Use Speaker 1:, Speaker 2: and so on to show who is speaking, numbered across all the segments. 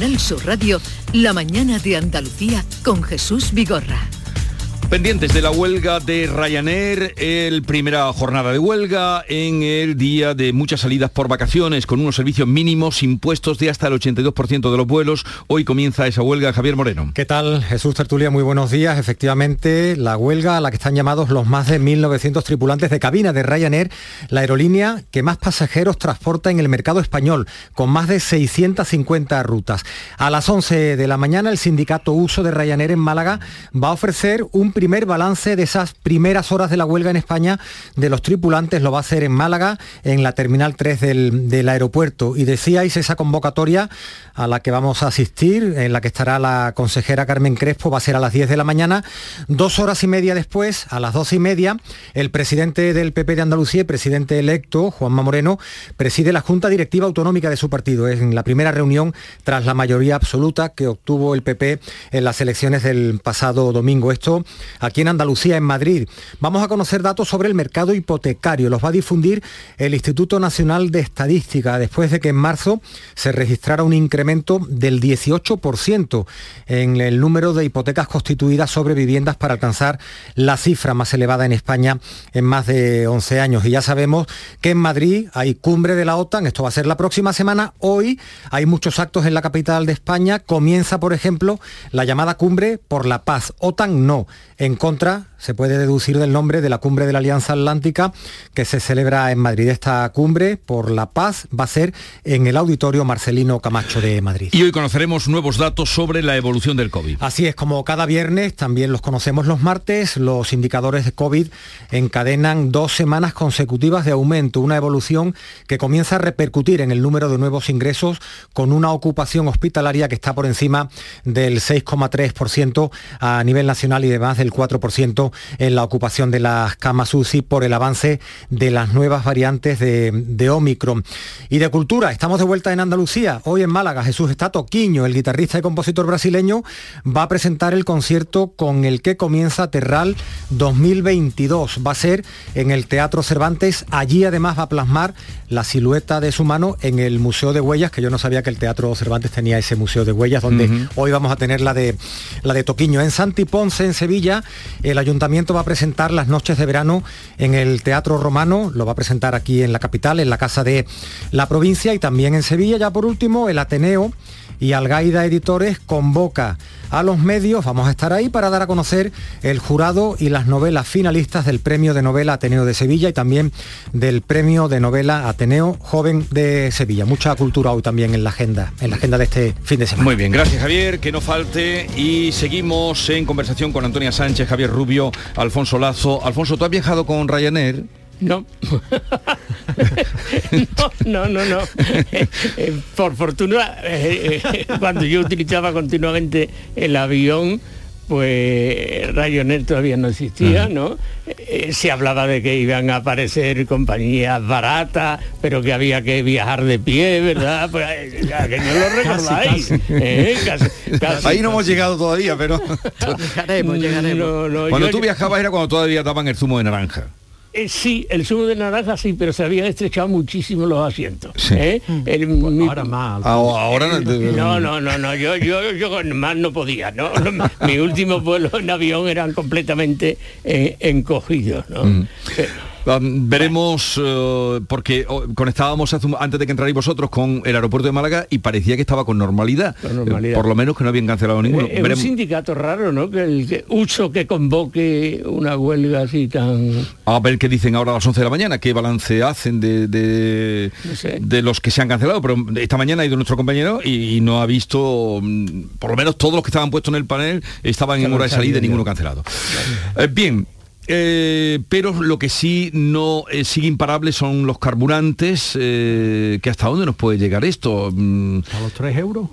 Speaker 1: Canal Sur Radio, La mañana de Andalucía con Jesús Vigorra.
Speaker 2: Pendientes de la huelga de Ryanair, el primera jornada de huelga en el día de muchas salidas por vacaciones con unos servicios mínimos impuestos de hasta el 82% de los vuelos. Hoy comienza esa huelga, Javier Moreno.
Speaker 3: ¿Qué tal, Jesús Tertulia? Muy buenos días. Efectivamente, la huelga a la que están llamados los más de 1.900 tripulantes de cabina de Ryanair, la aerolínea que más pasajeros transporta en el mercado español, con más de 650 rutas. A las 11 de la mañana, el sindicato Uso de Ryanair en Málaga va a ofrecer un primer balance de esas primeras horas de la huelga en España de los tripulantes lo va a hacer en Málaga, en la Terminal 3 del, aeropuerto. Y decíais esa convocatoria a la que vamos a asistir, en la que estará la consejera Carmen Crespo, va a ser a las 10 de la mañana. Dos horas y media después, a las dos y media, el presidente del PP de Andalucía y presidente electo, Juanma Moreno, preside la Junta Directiva Autonómica de su partido. Es en la primera reunión tras la mayoría absoluta que obtuvo el PP en las elecciones del pasado domingo. Esto aquí en Andalucía, en Madrid. Vamos a conocer datos sobre el mercado hipotecario. Los va a difundir el Instituto Nacional de Estadística, después de que en marzo se registrara un incremento del 18% en el número de hipotecas constituidas sobre viviendas para alcanzar la cifra más elevada en España en más de 11 años. Y ya sabemos que en Madrid hay cumbre de la OTAN, esto va a ser la próxima semana. Hoy hay muchos actos en la capital de España. Comienza, por ejemplo, la llamada cumbre por la paz. OTAN no en contra, se puede deducir del nombre de la cumbre de la Alianza Atlántica que se celebra en Madrid. Esta cumbre por la paz va a ser en el auditorio Marcelino Camacho de Madrid.
Speaker 2: Y hoy conoceremos nuevos datos sobre la evolución del COVID.
Speaker 3: Así es, como cada viernes, también los conocemos los martes, los indicadores de COVID encadenan dos semanas consecutivas de aumento, una evolución que comienza a repercutir en el número de nuevos ingresos con una ocupación hospitalaria que está por encima del 6,3% a nivel nacional y demás del 4% en la ocupación de las camas UCI por el avance de las nuevas variantes de, de Omicron. Y de cultura, estamos de vuelta en Andalucía. Hoy en Málaga, Jesús está Toquiño, el guitarrista y compositor brasileño, va a presentar el concierto con el que comienza Terral 2022. Va a ser en el Teatro Cervantes. Allí además va a plasmar la silueta de su mano en el Museo de Huellas, que yo no sabía que el Teatro Cervantes tenía ese Museo de Huellas, donde uh -huh. hoy vamos a tener la de, la de Toquiño. En Santi Ponce, en Sevilla, el ayuntamiento va a presentar las noches de verano en el Teatro Romano, lo va a presentar aquí en la capital, en la Casa de la Provincia y también en Sevilla. Ya por último, el Ateneo y Algaida Editores convoca a los medios, vamos a estar ahí para dar a conocer el jurado y las novelas finalistas del Premio de Novela Ateneo de Sevilla y también del Premio de Novela Ateneo Joven de Sevilla. Mucha cultura hoy también en la agenda, en la agenda de este fin de semana.
Speaker 2: Muy bien, gracias Javier, que no falte y seguimos en conversación con Antonia Sánchez, Javier Rubio, Alfonso Lazo. Alfonso, ¿tú has viajado con Ryanair?
Speaker 4: No. no, no, no, eh, eh, por fortuna, eh, cuando yo utilizaba continuamente el avión, pues Ryanair todavía no existía, ¿no? Eh, se hablaba de que iban a aparecer compañías baratas, pero que había que viajar de pie, ¿verdad? Pues, que no lo recordáis.
Speaker 2: Casi, casi. ¿Eh? Casi, casi, Ahí no hemos llegado todavía, pero...
Speaker 4: llegaremos, llegaremos. No, no,
Speaker 2: cuando
Speaker 4: yo,
Speaker 2: tú viajabas era cuando todavía daban el zumo de naranja.
Speaker 4: Eh, sí, el zumo de naranja sí, pero se habían estrechado muchísimo los asientos.
Speaker 2: Sí.
Speaker 4: ¿eh? El, mi,
Speaker 5: ahora más.
Speaker 2: Ahora
Speaker 4: no, no, no, no, yo, yo, yo más no podía, ¿no? mi último vuelo en avión eran completamente eh, encogidos, ¿no? Mm.
Speaker 2: Pero, Um, veremos, uh, porque uh, conectábamos hace, antes de que entrarais vosotros con el aeropuerto de Málaga y parecía que estaba con normalidad.
Speaker 4: Con normalidad.
Speaker 2: Por lo menos que no habían cancelado ninguno.
Speaker 4: Es un sindicato raro, ¿no? Que el que, uso que convoque una huelga así tan...
Speaker 2: A ver qué dicen ahora a las 11 de la mañana, qué balance hacen de, de,
Speaker 4: no sé.
Speaker 2: de los que se han cancelado. Pero esta mañana ha ido nuestro compañero y, y, no ha visto, mm, por lo menos todos los que estaban puestos en el panel estaban en hora de salida y ninguno cancelado. Eh, bien, eh, pero lo que sí no eh, sigue imparable son los carburantes, eh, que hasta dónde nos puede llegar esto. Mm,
Speaker 5: ¿A los 3 euros?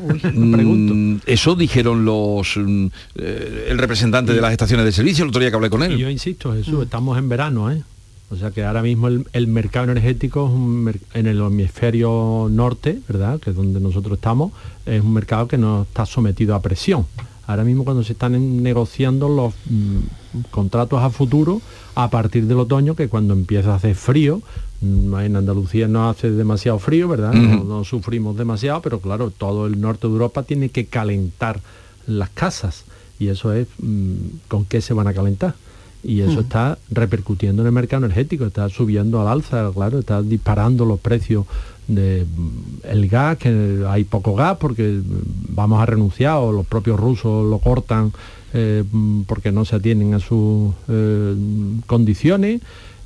Speaker 2: Uy, pregunto. Eso dijeron los eh, el representante de las estaciones de servicio el otro día que hablé con él.
Speaker 5: Y yo insisto, Jesús, estamos en verano, ¿eh? O sea que ahora mismo el, el mercado energético es un mer en el hemisferio norte, ¿verdad? Que es donde nosotros estamos, es un mercado que no está sometido a presión. Ahora mismo cuando se están negociando los mm, contratos a futuro a partir del otoño, que cuando empieza a hacer frío, mm, en Andalucía no hace demasiado frío, ¿verdad? no, sufrimos demasiado, pero claro, todo el norte de Europa tiene que calentar las casas. Y eso es mm, con qué se van a calentar. Y eso está repercutiendo en el mercado energético, está subiendo al alza, claro, está disparando los precios del el gas, que hay poco gas porque vamos a renunciar o los propios rusos lo cortan eh, porque no se atienen a sus eh, condiciones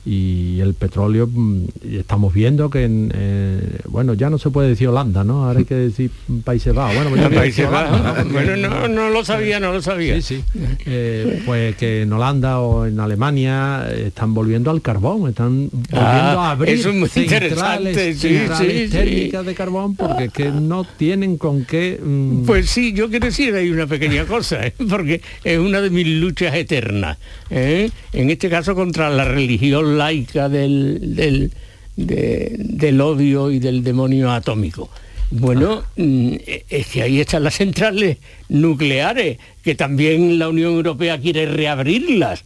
Speaker 5: y el petróleo mm, estamos viendo que en, eh, bueno ya no se puede decir Holanda no ahora hay que decir Países Bajos. Bueno pues
Speaker 4: Países Bajos. Bueno no, no, lo sabía no lo sabía.
Speaker 5: Sí, sí. Eh, pues que en Holanda o en Alemania están volviendo al carbón están volviendo a ah, abrir
Speaker 4: eso es muy
Speaker 5: centrales, centrales térmicas de carbón porque es que no tienen con qué
Speaker 4: mm, pues sí yo quiero decir hay una pequeña cosa ¿eh? porque es una de mis luchas eternas en este caso contra la religión laica del, del, odio y del demonio atómico. Bueno, mm, es que ahí están las centrales nucleares, que también la Unión Europea quiere reabrirlas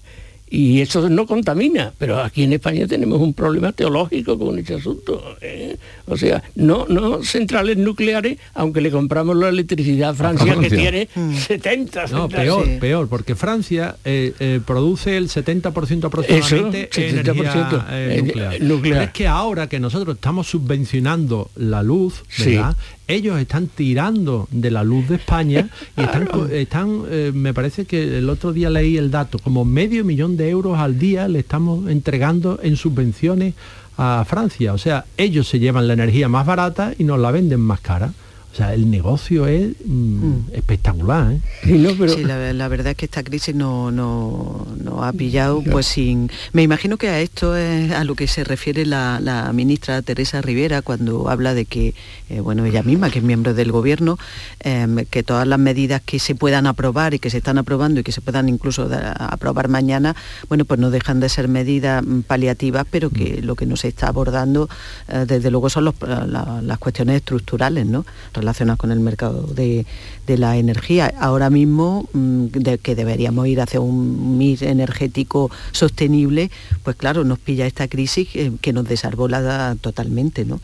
Speaker 4: y eso no contamina, pero aquí en España tenemos un problema teológico con ese asunto. ¿eh? O sea, no, no centrales nucleares, aunque le compramos la electricidad a Francia, que tiene 70
Speaker 5: No, peor, peor, porque Francia eh, eh, produce el 70% aproximadamente energía nuclear. es que ahora que nosotros estamos subvencionando la luz, ¿verdad? Ellos están tirando de la luz de España y están, están eh, me parece que el otro día leí el dato, como medio millón de euros al día le estamos entregando en subvenciones a Francia. O sea, ellos se llevan la energía más barata y nos la venden más cara. O sea, el negocio es mm, mm. espectacular. ¿eh?
Speaker 6: Sí, pero... la, verdad es que esta crisis no, no, ha pillado pues sin... Me imagino que a esto es a lo que se refiere la, ministra Teresa Rivera cuando habla de que, eh, bueno, ella misma, que es miembro del gobierno, em, que todas las medidas que se puedan aprobar y que se están aprobando y que se puedan incluso aprobar mañana, bueno, pues no dejan de ser medidas mm, paliativas, pero que lo que nos está abordando, eh, desde luego, son las cuestiones estructurales, ¿no? Relacionadas con el mercado de, la energía. Ahora mismo, mm, que deberíamos ir hacia un mix energético sostenible, pues claro, nos pilla esta crisis que, nos desarbola totalmente. ¿no?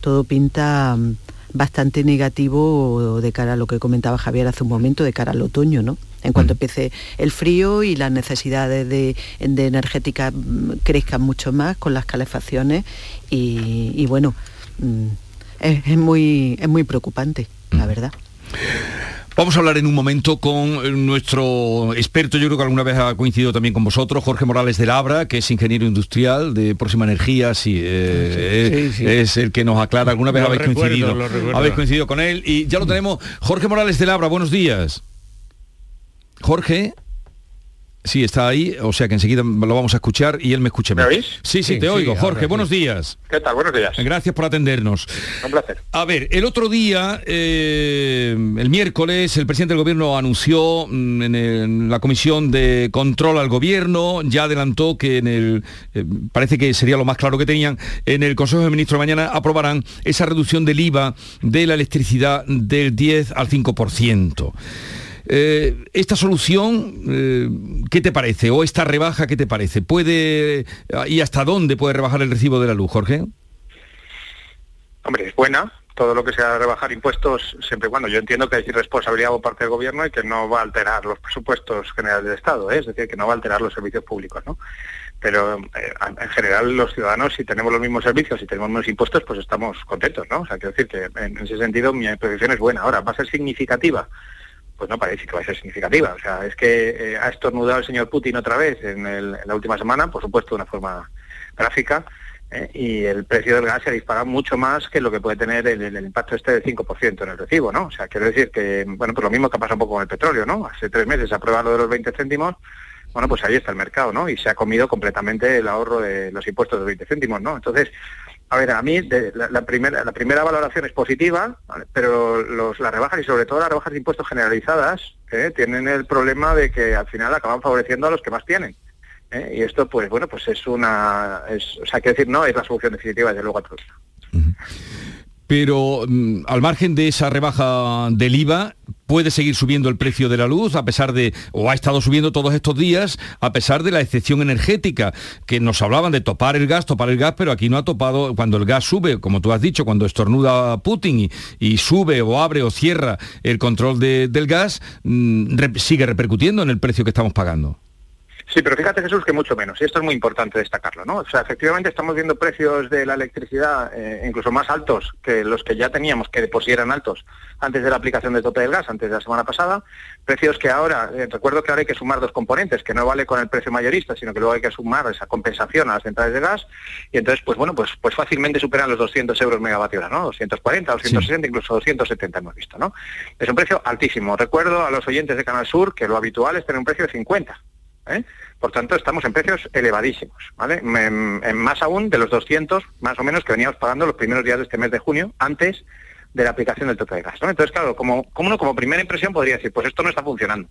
Speaker 6: Todo pinta mm, bastante negativo de cara a lo que comentaba Javier hace un momento, de cara al otoño, ¿no? En cuanto mm. empiece el frío y las necesidades de, energética crezcan mucho más con las calefacciones y, bueno, es, muy, es muy preocupante, la mm. verdad.
Speaker 2: Vamos a hablar en un momento con nuestro experto, yo creo que alguna vez ha coincidido también con vosotros, Jorge Morales de Labra, que es ingeniero industrial de Próxima Energía, sí, eh, es el que nos aclara, alguna vez habéis coincidido, habéis coincidido con él y ya lo tenemos. Jorge Morales de Labra, buenos días. Jorge. Sí, está ahí, o sea que enseguida lo vamos a escuchar y él me escuche.
Speaker 7: ¿Me oís?
Speaker 2: Sí, sí, te oigo. Jorge, buenos días.
Speaker 7: ¿Qué tal? Buenos días.
Speaker 2: Gracias por atendernos.
Speaker 7: Un placer.
Speaker 2: A ver, el otro día, eh, el miércoles, el presidente del gobierno anunció mm, en, la comisión de control al gobierno, ya adelantó que en el, eh, parece que sería lo más claro que tenían, en el Consejo de Ministros mañana aprobarán esa reducción del IVA de la electricidad del 10 al 5%. Eh, esta solución, eh, ¿qué te parece? ¿O esta rebaja, qué te parece? ¿Puede y hasta dónde puede rebajar el recibo de la luz, Jorge?
Speaker 7: Hombre, es buena. Todo lo que sea rebajar impuestos, siempre y cuando yo entiendo que hay responsabilidad por parte del gobierno y que no va a alterar los presupuestos generales del Estado, ¿eh? es decir, que no va a alterar los servicios públicos, ¿no? pero en general los ciudadanos si tenemos los mismos servicios y tenemos menos impuestos pues estamos contentos no o sea quiero decir que en ese sentido mi posición es buena ahora va a ser significativa pues no parece que va a ser significativa. O sea, es que eh, ha estornudado el señor Putin otra vez en, la última semana, por supuesto de una forma gráfica, eh, y el precio del gas se ha disparado mucho más que lo que puede tener el, impacto este del 5% en el recibo, ¿no? O sea, quiero decir que, bueno, pues lo mismo que ha pasado un poco con el petróleo, ¿no? Hace tres meses se aprobado lo de los 20 céntimos, bueno, pues ahí está el mercado, ¿no? Y se ha comido completamente el ahorro de los impuestos de 20 céntimos, ¿no? Entonces, a ver, a mí la, primera, la primera valoración es positiva, pero las rebajas y sobre todo las rebajas de impuestos generalizadas ¿eh? tienen el problema de que al final acaban favoreciendo a los que más tienen. ¿eh? Y esto, pues bueno, pues es una, o sea, quiero decir, no es la solución definitiva, desde luego a todos.
Speaker 2: Pero mm, al margen de esa rebaja del IVA, puede seguir subiendo el precio de la luz a pesar de, o ha estado subiendo todos estos días, a pesar de la excepción energética, que nos hablaban de topar el gas, topar el gas, pero aquí no ha topado, cuando el gas sube, como tú has dicho, cuando estornuda Putin y, sube o abre o cierra el control del gas, mm, sigue repercutiendo en el precio que estamos pagando.
Speaker 7: Sí, pero fíjate Jesús que mucho menos, y esto es muy importante destacarlo, ¿no? O sea, efectivamente estamos viendo precios de la electricidad eh, incluso más altos que los que ya teníamos, que de por sí eran altos antes de la aplicación del tope del gas, antes de la semana pasada, precios que ahora, eh, recuerdo que ahora hay que sumar dos componentes, que no vale con el precio mayorista, sino que luego hay que sumar esa compensación a las centrales de gas, y entonces, pues bueno, pues, pues fácilmente superan los 200 euros megavatio hora, ¿no? 240, 260, incluso 270 hemos visto, ¿no? Es un precio altísimo. Recuerdo a los oyentes de Canal Sur que lo habitual es tener un precio de 50 ¿eh? Por tanto, estamos en precios elevadísimos. En, más aún de los 200, más o menos, que veníamos pagando los primeros días de este mes de junio, antes de la aplicación del tope de gas. Entonces, claro, como, como uno como primera impresión podría decir, pues esto no está funcionando.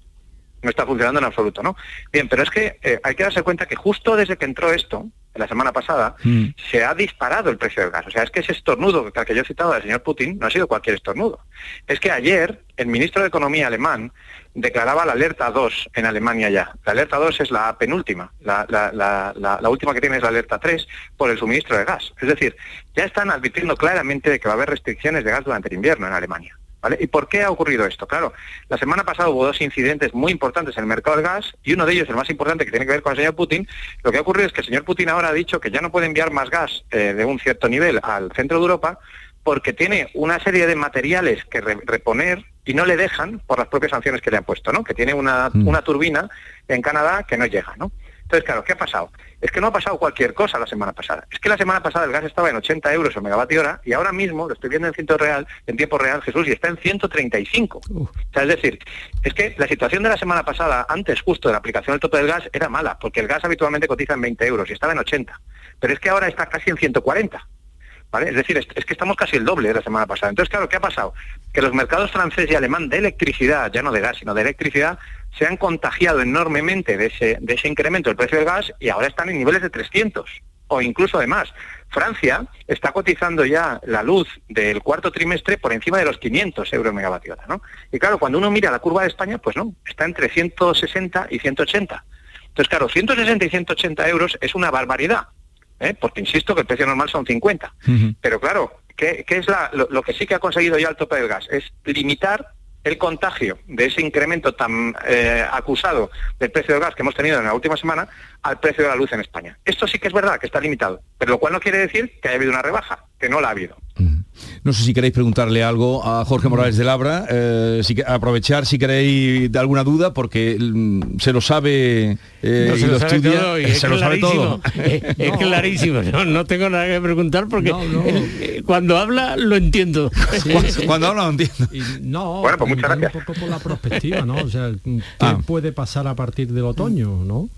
Speaker 7: No está funcionando en absoluto, ¿no? Bien, pero es que eh, hay que darse cuenta que justo desde que entró esto, la semana pasada, mm. se ha disparado el precio del gas. O sea, es que ese estornudo que yo he citado del señor Putin no ha sido cualquier estornudo. Es que ayer el ministro de Economía alemán declaraba la alerta 2 en Alemania ya. La alerta 2 es la penúltima. La, la, última que tiene es la alerta 3 por el suministro de gas. Es decir, ya están advirtiendo claramente de que va a haber restricciones de gas durante el invierno en Alemania. ¿Y por qué ha ocurrido esto? Claro, la semana pasada hubo dos incidentes muy importantes en el mercado del gas y uno de ellos, el más importante, que tiene que ver con el señor Putin, lo que ha ocurrido es que el señor Putin ahora ha dicho que ya no puede enviar más gas eh, de un cierto nivel al centro de Europa porque tiene una serie de materiales que reponer y no le dejan por las propias sanciones que le han puesto, ¿no? Que tiene una, mm. una turbina en Canadá que no llega, ¿no? Entonces, claro, ¿qué ha pasado? Es que no ha pasado cualquier cosa la semana pasada. Es que la semana pasada el gas estaba en 80 euros el megavatio hora y ahora mismo lo estoy viendo en tiempo real, en tiempo real, Jesús, y está en 135. O sea, es decir, es que la situación de la semana pasada, antes justo de la aplicación del tope del gas, era mala, porque el gas habitualmente cotiza en 20 euros y estaba en 80. Pero es que ahora está casi en 140. Es decir, es, que estamos casi el doble de la semana pasada. Entonces, claro, ¿qué ha pasado? Que los mercados francés y alemán de electricidad, ya no de gas, sino de electricidad, se han contagiado enormemente de ese, de ese incremento del precio del gas y ahora están en niveles de 300 o incluso de más. Francia está cotizando ya la luz del cuarto trimestre por encima de los 500 euros megavatio hora, ¿no? Y claro, cuando uno mira la curva de España, pues no, está entre 160 y 180. Entonces, claro, 160 y 180 euros es una barbaridad. ¿eh? porque insisto que el precio normal son 50. Pero claro, ¿qué, es lo, que sí que ha conseguido ya el tope del gas? Es limitar el contagio de ese incremento tan eh, acusado del precio del gas que hemos tenido en la última semana al precio de la luz en España. Esto sí que es verdad que está limitado, pero lo cual no quiere decir que haya habido una rebaja, que no la ha habido.
Speaker 2: No sé si queréis preguntarle algo a Jorge Morales de Labra, eh, si, aprovechar si queréis de alguna duda, porque mm, se lo sabe
Speaker 4: eh, y lo, estudia, se lo sabe todo. Es, clarísimo, no, tengo nada que preguntar porque eh, cuando habla lo entiendo.
Speaker 2: cuando, habla lo entiendo.
Speaker 5: no, bueno, pues muchas gracias. un poco por la perspectiva, ¿no? O sea, ¿qué ah. puede pasar a partir del otoño, no?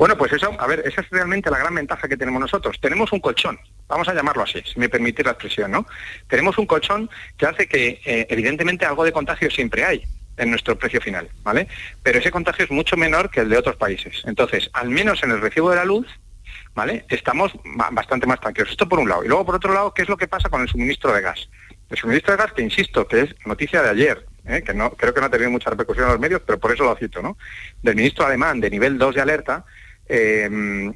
Speaker 7: Bueno, pues eso, a ver, esa es realmente la gran ventaja que tenemos nosotros. Tenemos un colchón, vamos a llamarlo así, si me permite la expresión, ¿no? Tenemos un colchón que hace que, eh, evidentemente, algo de contagio siempre hay en nuestro precio final, ¿vale? Pero ese contagio es mucho menor que el de otros países. Entonces, al menos en el recibo de la luz, ¿vale? Estamos bastante más tranquilos. Esto por un lado. Y luego, por otro lado, ¿qué es lo que pasa con el suministro de gas? El suministro de gas, que insisto, que es noticia de ayer, ¿eh? que no creo que no ha tenido mucha repercusión en los medios, pero por eso lo cito, ¿no? Del ministro alemán de nivel 2 de alerta, Em,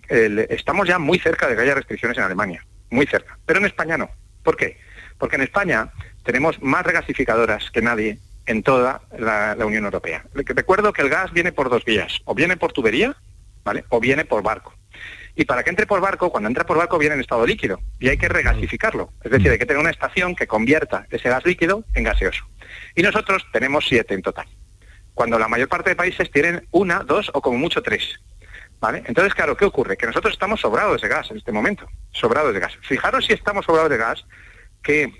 Speaker 7: estamos ya muy cerca de que haya restricciones en Alemania, muy cerca, pero en España no. ¿Por qué? Porque en España tenemos más regasificadoras que nadie en toda la, Unión Europea. Recuerdo que el gas viene por dos vías, o viene por tubería, ¿vale? O viene por barco. Y para que entre por barco, cuando entra por barco viene en estado líquido y hay que regasificarlo. Es decir, hay que tener una estación que convierta ese gas líquido en gaseoso. Y nosotros tenemos siete en total. Cuando la mayor parte de países tienen una, dos o como mucho tres. Entonces, claro, ¿qué ocurre? Que nosotros estamos sobrados de gas en este momento, sobrados de gas. Fijaros si estamos sobrados de gas, que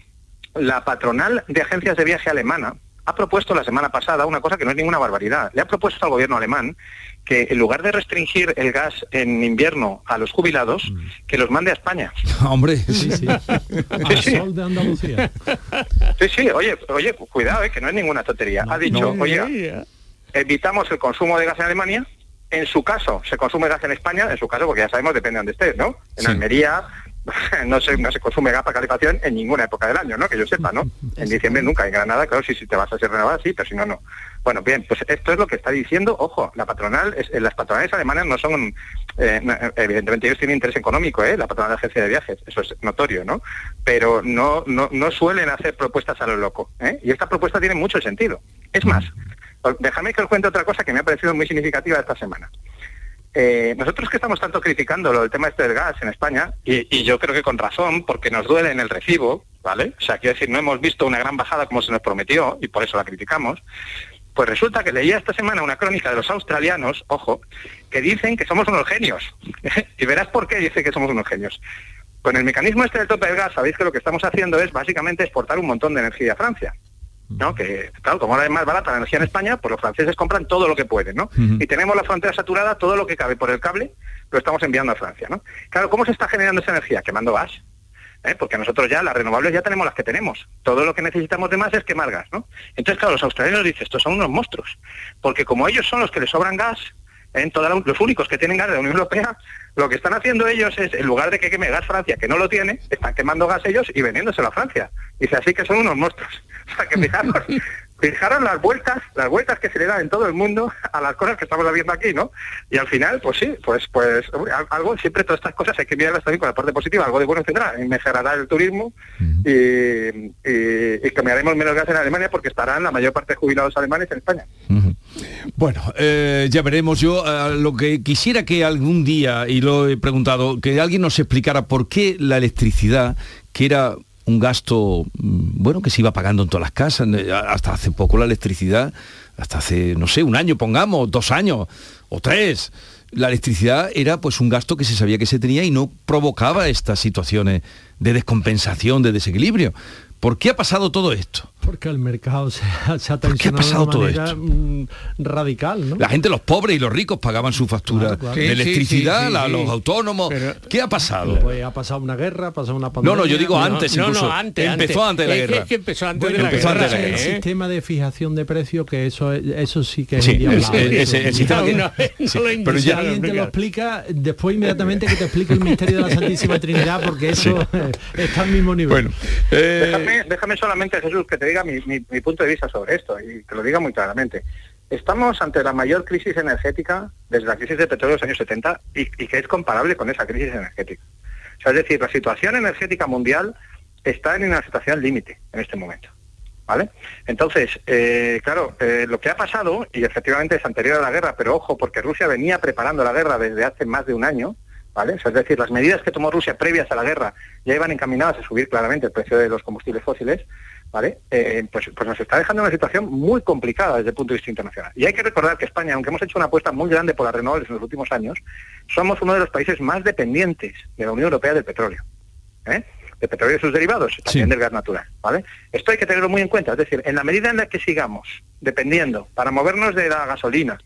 Speaker 7: la patronal de agencias de viaje alemana ha propuesto la semana pasada una cosa que no es ninguna barbaridad. Le ha propuesto al gobierno alemán que en lugar de restringir el gas en invierno a los jubilados, mm. que los mande a España.
Speaker 2: Hombre, sí, sí.
Speaker 5: sí, Sol de Andalucía.
Speaker 7: Sí, sí, oye, oye, cuidado, eh, que no es ninguna tontería. ha dicho, oye, evitamos el consumo de gas en Alemania, en su caso se consume gas en España, en su caso, porque ya sabemos, depende de donde estés, ¿no? En Almería, no se, no se consume gas para calefacción en ninguna época del año, ¿no? Que yo sepa, ¿no? En diciembre nunca, en Granada, claro, si, si te vas a ser renovada, sí, pero si no, no. Bueno, bien, pues esto es lo que está diciendo, ojo, la patronal, es, las patronales alemanas no son, eh, evidentemente ellos tienen interés económico, ¿eh? La patronal de agencia de viajes, eso es notorio, ¿no? Pero no, no, no suelen hacer propuestas a lo loco, ¿eh? Y esta propuesta tiene mucho sentido. Es más, déjame que os cuente otra cosa que me ha parecido muy significativa esta semana. Eh, nosotros que estamos tanto criticando lo del tema este del gas en España, y, yo creo que con razón, porque nos duele en el recibo, ¿vale? O sea, quiero decir, no hemos visto una gran bajada como se nos prometió, y por eso la criticamos, pues resulta que leía esta semana una crónica de los australianos, ojo, que dicen que somos unos genios. y verás por qué dice que somos unos genios. Con el mecanismo este del tope del gas, sabéis que lo que estamos haciendo es básicamente exportar un montón de energía a Francia. ¿No? Que, claro, como ahora es más barata la energía en España, pues los franceses compran todo lo que pueden, ¿no? Y tenemos la frontera saturada, todo lo que cabe por el cable lo estamos enviando a Francia, ¿no? Claro, ¿cómo se está generando esa energía? Quemando gas. ¿eh? Porque nosotros ya, las renovables ya tenemos las que tenemos. Todo lo que necesitamos de más es quemar gas, ¿no? Entonces, claro, los australianos dicen, estos son unos monstruos. Porque como ellos son los que les sobran gas, en toda los únicos que tienen gas de la Unión Europea, lo que están haciendo ellos es, en lugar de que queme gas Francia, que no lo tiene, están quemando gas ellos y vendiéndoselo a Francia. Dice, así que son unos monstruos. O sea, que fijaros, fijaros las vueltas, las vueltas que se le dan en todo el mundo a las cosas que estamos viendo aquí, ¿no? Y al final, pues sí, pues pues algo, siempre todas estas cosas hay que mirarlas también con la parte positiva, algo de bueno tendrá, mejorará el turismo y, y, cambiaremos menos gas en Alemania porque estarán la mayor parte de jubilados alemanes en España.
Speaker 2: Bueno, eh, ya veremos. Yo eh, lo que quisiera que algún día, y lo he preguntado, que alguien nos explicara por qué la electricidad, que era un gasto, mm, bueno, que se iba pagando en todas las casas, eh, hasta hace poco la electricidad, hasta hace, no sé, un año, pongamos, dos años o tres, la electricidad era pues un gasto que se sabía que se tenía y no provocaba estas situaciones de descompensación, de desequilibrio. ¿Por qué ha pasado todo esto?
Speaker 5: Porque el mercado se ha, se ha tensionado de manera mm, radical, ¿no?
Speaker 2: La gente, los pobres y los ricos pagaban su factura de electricidad, los autónomos. ¿Qué ha pasado?
Speaker 5: Pues ha pasado una guerra, ha pasado una pandemia.
Speaker 2: No, no, yo digo antes
Speaker 4: no,
Speaker 2: incluso.
Speaker 4: No, antes,
Speaker 2: empezó antes, de la guerra.
Speaker 4: Es que empezó antes de la guerra.
Speaker 5: El sistema de fijación de precios, que eso eso sí que es
Speaker 2: sí, el, sistema
Speaker 5: pero ya alguien te lo explica, después inmediatamente que te explique el misterio de la Santísima Trinidad, porque eso está al mismo nivel.
Speaker 7: Bueno, eh, déjame, solamente, Jesús, que te diga mi, punto de vista sobre esto y que lo diga muy claramente. Estamos ante la mayor crisis energética desde la crisis de petróleo de los años 70 y, que es comparable con esa crisis energética. O sea, es decir, la situación energética mundial está en una situación límite en este momento. ¿Vale? Entonces, eh, claro, eh, lo que ha pasado, y efectivamente es anterior a la guerra, pero ojo, porque Rusia venía preparando la guerra desde hace más de un año, ¿vale? es decir, las medidas que tomó Rusia previas a la guerra ya iban encaminadas a subir claramente el precio de los combustibles fósiles, ¿vale? Eh, pues, pues nos está dejando una situación muy complicada desde el punto de vista internacional. Y hay que recordar que España, aunque hemos hecho una apuesta muy grande por las renovables en los últimos años, somos uno de los países más dependientes de la Unión Europea del petróleo. ¿eh? De petróleo y sus derivados, también del gas natural, ¿vale? Esto hay que tenerlo muy en cuenta, es decir, en la medida en la que sigamos dependiendo para movernos de la gasolina,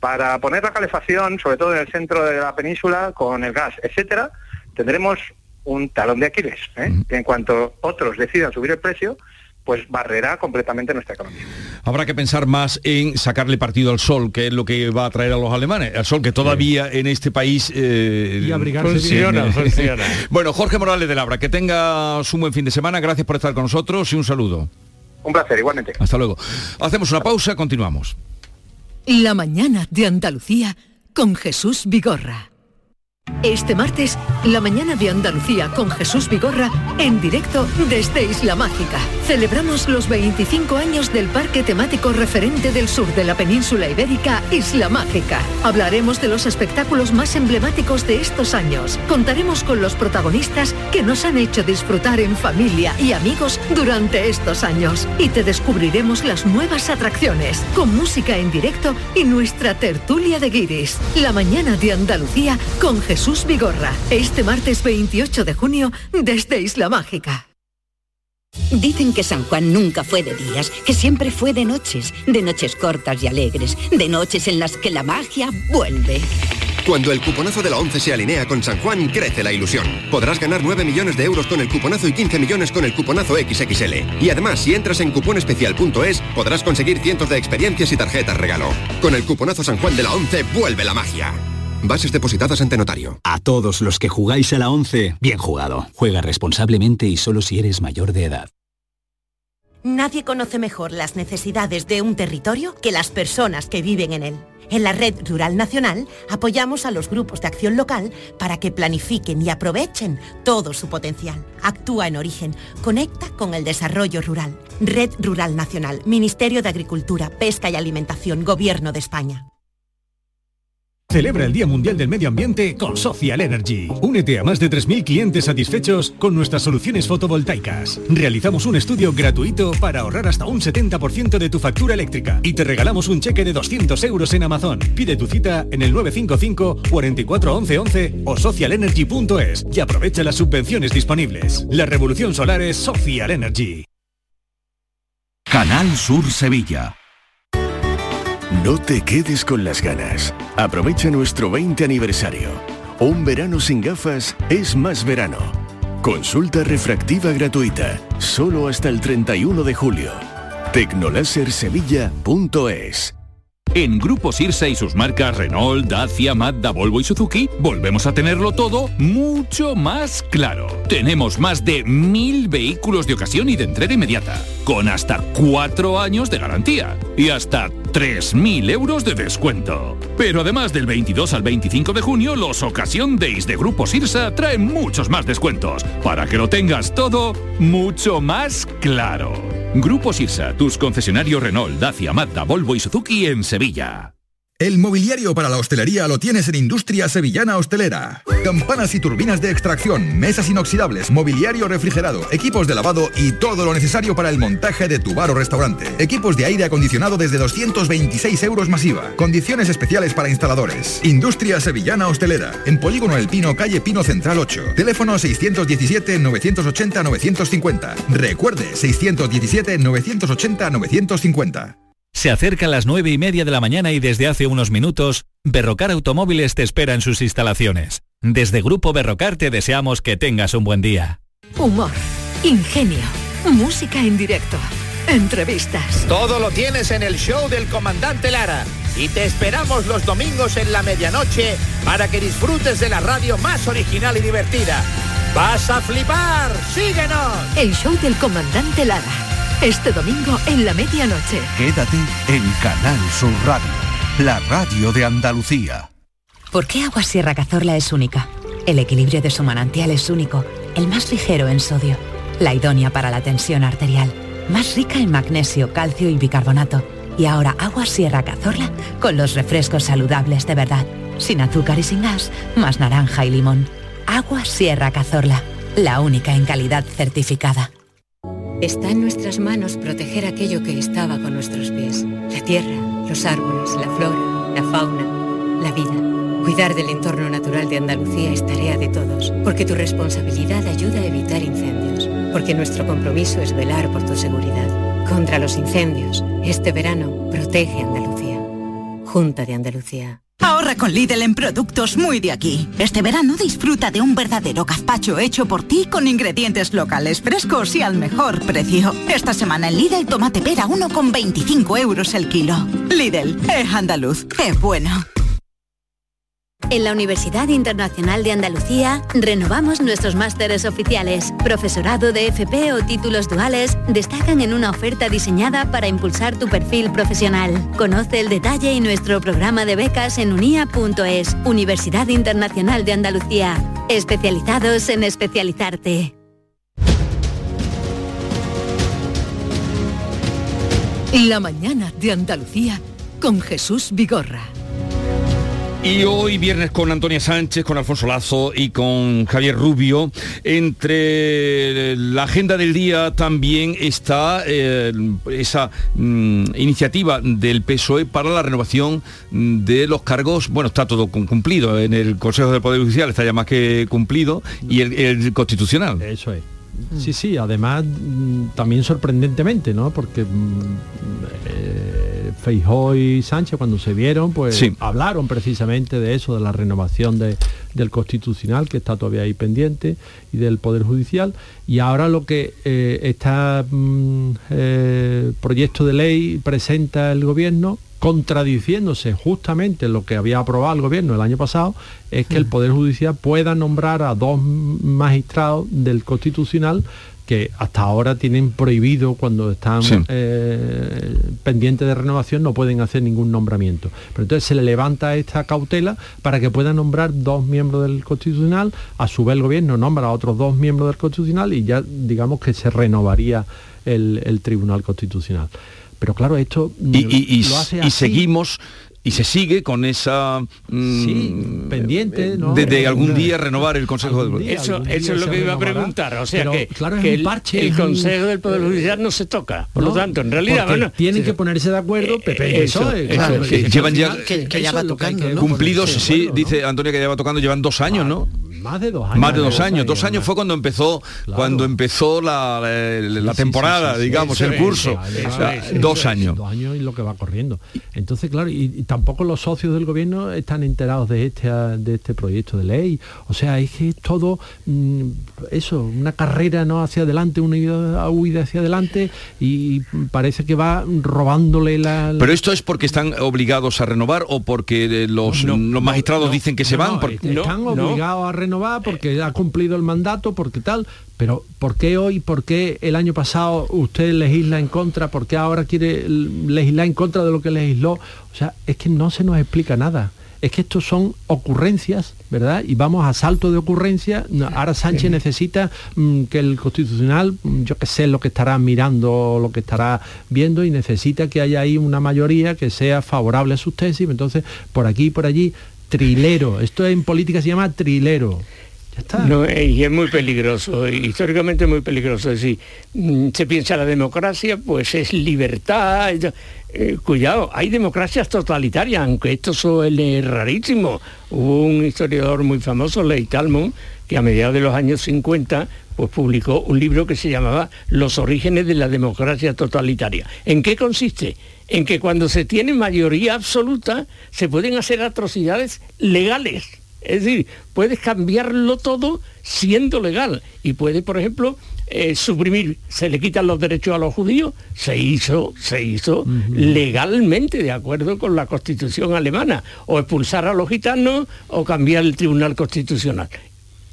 Speaker 7: para poner la calefacción, sobre todo en el centro de la península, con el gas, etcétera, tendremos un talón de Aquiles. ¿eh? En cuanto otros decidan subir el precio, pues barrerá completamente nuestra economía.
Speaker 2: Habrá que pensar más en sacarle partido al sol, que es lo que va a traer a los alemanes. El sol que todavía en este país...
Speaker 5: Eh, y abrigarse
Speaker 2: funciona, funciona. bueno, Jorge Morales de Labra, que tengas un buen fin de semana. Gracias por estar con nosotros y un saludo.
Speaker 7: Un placer, igualmente.
Speaker 2: Hasta luego. Hacemos una pausa, continuamos.
Speaker 6: La mañana de Andalucía con Jesús Vigorra. Este martes, la mañana de Andalucía con Jesús Vigorra en directo desde Isla Mágica. Celebramos los 25 años del parque temático referente del sur de la península ibérica, Isla Mágica. Hablaremos de los espectáculos más emblemáticos de estos años. Contaremos con los protagonistas que nos han hecho disfrutar en familia y amigos durante estos años. Y te descubriremos las nuevas atracciones, con música en directo y nuestra tertulia de guiris. La mañana de Andalucía con Jesús Jesús Vigorra, este martes 28 de junio desde Isla Mágica.
Speaker 8: Dicen que San Juan nunca fue de días, que siempre fue de noches, de noches cortas y alegres, de noches en las que la magia vuelve.
Speaker 9: Cuando el cuponazo de la 11 se alinea con San Juan, crece la ilusión. Podrás ganar 9 millones de euros con el cuponazo y 15 millones con el cuponazo XXL. Y además, si entras en cuponespecial.es, podrás conseguir cientos de experiencias y tarjetas regalo. Con el cuponazo San Juan de la 11, vuelve la magia. Bases depositadas ante notario.
Speaker 10: A todos los que jugáis a la 11, bien jugado. Juega responsablemente y solo si eres mayor de edad.
Speaker 11: Nadie conoce mejor las necesidades de un territorio que las personas que viven en él. En la Red Rural Nacional apoyamos a los grupos de acción local para que planifiquen y aprovechen todo su potencial. Actúa en origen, conecta con el desarrollo rural. Red Rural Nacional, Ministerio de Agricultura, Pesca y Alimentación, Gobierno de España.
Speaker 12: Celebra el Día Mundial del Medio Ambiente con Social Energy. Únete a más de 3.000 clientes satisfechos con nuestras soluciones fotovoltaicas. Realizamos un estudio gratuito para ahorrar hasta un 70% de tu factura eléctrica y te regalamos un cheque de 200 euros en Amazon. Pide tu cita en el 955 44 11 11 o socialenergy.es y aprovecha las subvenciones disponibles. La revolución solar es Social Energy.
Speaker 13: Canal Sur Sevilla. No te quedes con las ganas. Aprovecha nuestro 20 aniversario. Un verano sin gafas es más verano. Consulta refractiva gratuita, solo hasta el 31 de julio. Tecnolasersevilla.es
Speaker 14: En Grupo Sirsa y sus marcas Renault, Dacia, Mazda, Volvo y Suzuki, volvemos a tenerlo todo mucho más claro. Tenemos más de mil vehículos de ocasión y de entrega inmediata, con hasta cuatro años de garantía y hasta 3.000 euros de descuento. Pero además del 22 al 25 de junio, los Ocasión Days de Grupo Sirsa traen muchos más descuentos, para que lo tengas todo mucho más claro. Grupo Sirsa, tus concesionarios Renault, Dacia, Mazda, Volvo y Suzuki en Sevilla.
Speaker 15: El mobiliario para la hostelería lo tienes en Industria Sevillana Hostelera. Campanas y turbinas de extracción, mesas inoxidables, mobiliario refrigerado, equipos de lavado y todo lo necesario para el montaje de tu bar o restaurante. Equipos de aire acondicionado desde 226 euros masiva. Condiciones especiales para instaladores. Industria Sevillana Hostelera. En Polígono El Pino, calle Pino Central 8. Teléfono 617-980-950. Recuerde, 617-980-950.
Speaker 16: Se acercan las nueve y media de la mañana y desde hace unos minutos, Berrocar Automóviles te espera en sus instalaciones. Desde Grupo Berrocar te deseamos que tengas un buen día.
Speaker 1: Humor, ingenio, música en directo, entrevistas.
Speaker 17: Todo lo tienes en el show del comandante Lara. Y te esperamos los domingos en la medianoche para que disfrutes de la radio más original y divertida. ¡Vas a flipar! ¡Síguenos!
Speaker 1: El show del comandante Lara. Este domingo en la medianoche.
Speaker 13: Quédate en Canal Sur Radio, la radio de Andalucía.
Speaker 18: ¿Por qué Agua Sierra Cazorla es única? El equilibrio de su manantial es único, el más ligero en sodio, la idónea para la tensión arterial, más rica en magnesio, calcio y bicarbonato. Y ahora Agua Sierra Cazorla con los refrescos saludables de verdad, sin azúcar y sin gas, más naranja y limón. Agua Sierra Cazorla, la única en calidad certificada.
Speaker 19: Está en nuestras manos proteger aquello que estaba con nuestros pies. La tierra, los árboles, la flora, la fauna, la vida. Cuidar del entorno natural de Andalucía es tarea de todos, porque tu responsabilidad ayuda a evitar incendios, porque nuestro compromiso es velar por tu seguridad. Contra los incendios, este verano protege Andalucía. Junta de Andalucía.
Speaker 8: Ahorra con Lidl en productos muy de aquí. Este verano disfruta de un verdadero gazpacho hecho por ti con ingredientes locales frescos y al mejor precio. Esta semana en Lidl tomate pera 1,25 euros el kilo. Lidl, es andaluz, es bueno.
Speaker 20: En la Universidad Internacional de Andalucía renovamos nuestros másteres oficiales. Profesorado de FP o títulos duales destacan en una oferta diseñada para impulsar tu perfil profesional. Conoce el detalle y nuestro programa de becas en unia.es. Universidad Internacional de Andalucía. Especializados en especializarte.
Speaker 1: La mañana de Andalucía con Jesús Vigorra.
Speaker 2: Y hoy viernes con Antonia Sánchez, con Alfonso Lazo y con Javier Rubio. Entre la agenda del día también está eh, esa mm, iniciativa del PSOE para la renovación de los cargos. Bueno, está todo cumplido. En el Consejo del Poder Judicial está ya más que cumplido y el, constitucional.
Speaker 5: Eso es. Sí, sí, además mm, también sorprendentemente, ¿no? Porque mm, eh, Feijó y Sánchez cuando se vieron, pues hablaron precisamente de eso, de la renovación del constitucional, que está todavía ahí pendiente, y del Poder Judicial. Y ahora lo que eh, este proyecto de ley presenta el gobierno contradiciéndose justamente lo que había aprobado el gobierno el año pasado, es que el Poder Judicial pueda nombrar a dos magistrados del Constitucional que hasta ahora tienen prohibido cuando están
Speaker 2: Sí.
Speaker 5: eh, pendientes de renovación no pueden hacer ningún nombramiento. Pero entonces se le levanta esta cautela para que pueda nombrar dos miembros del Constitucional, a su vez el gobierno nombra a otros dos miembros del Constitucional y ya digamos que se renovaría el, el Tribunal Constitucional. Pero claro, esto
Speaker 2: Y, y- y-
Speaker 5: lo hace
Speaker 2: y
Speaker 5: así.
Speaker 2: seguimos y se sigue con esa mm,
Speaker 5: Sí, pendiente, ¿no?
Speaker 2: de, de algún
Speaker 5: Eh,
Speaker 2: día renovar el Consejo de
Speaker 4: Eso, eso es lo que iba a preguntar. O sea
Speaker 5: Pero,
Speaker 4: que,
Speaker 5: claro,
Speaker 4: que el,
Speaker 5: parche,
Speaker 4: el Consejo del Poder Judicial no se toca. Por lo tanto, en realidad, bueno,
Speaker 5: tienen que ponerse de acuerdo PP y PSOE,
Speaker 2: llevan ya
Speaker 6: que- que ya va tocando,
Speaker 2: cumplidos, sí, dice Antonio que ya va tocando, llevan dos años, ¿no?
Speaker 5: Más de dos años.
Speaker 2: Más de dos años. Dos años fue cuando empezó cuando empezó la, la- la temporada, digamos, el curso.
Speaker 5: eso
Speaker 2: O sea,
Speaker 5: es,
Speaker 2: dos años.
Speaker 5: Dos años y lo que va corriendo. Entonces, claro, y, y tampoco los socios del gobierno están enterados de este, de este proyecto de ley. O sea, es que es todo mm, eso, una carrera no hacia adelante, una ida- huida hacia adelante y parece que va robándole la... la-
Speaker 2: Pero esto es porque están obligados a renovar o porque eh, los, los magistrados dicen que se van. Porque-
Speaker 5: están obligados a renovar porque ha cumplido el mandato, porque tal. Pero ¿por qué hoy, por qué el año pasado usted legisla en contra? ¿Por qué ahora quiere legislar en contra de lo que legisló? O sea, es que no se nos explica nada. Es que estos son ocurrencias, ¿verdad? Y vamos a salto de ocurrencia. Ahora Sánchez necesita mm, que el Constitucional, mm, yo qué sé lo que estará mirando, lo que estará viendo, y necesita que haya ahí una mayoría que sea favorable a sus tesis. Entonces, por aquí y por allí, trilero. Esto en política se llama trilero.
Speaker 4: No, eh, y es muy peligroso, eh, históricamente muy peligroso. Decir, mm, se piensa la democracia, pues es libertad. eh, cuidado, hay democracias totalitarias, aunque esto suele rarísimo. Hubo un historiador muy famoso, Leigh Talmon, que a mediados de los años 50 pues publicó un libro que se llamaba Los orígenes de la democracia totalitaria. ¿En qué consiste? En que cuando se tiene mayoría absoluta se pueden hacer atrocidades legales. Es decir, puedes cambiarlo todo siendo legal y puede, por ejemplo, eh, suprimir, se le quitan los derechos a los judíos, se hizo, se hizo legalmente de acuerdo con la constitución alemana, o expulsar a los gitanos o cambiar el tribunal constitucional.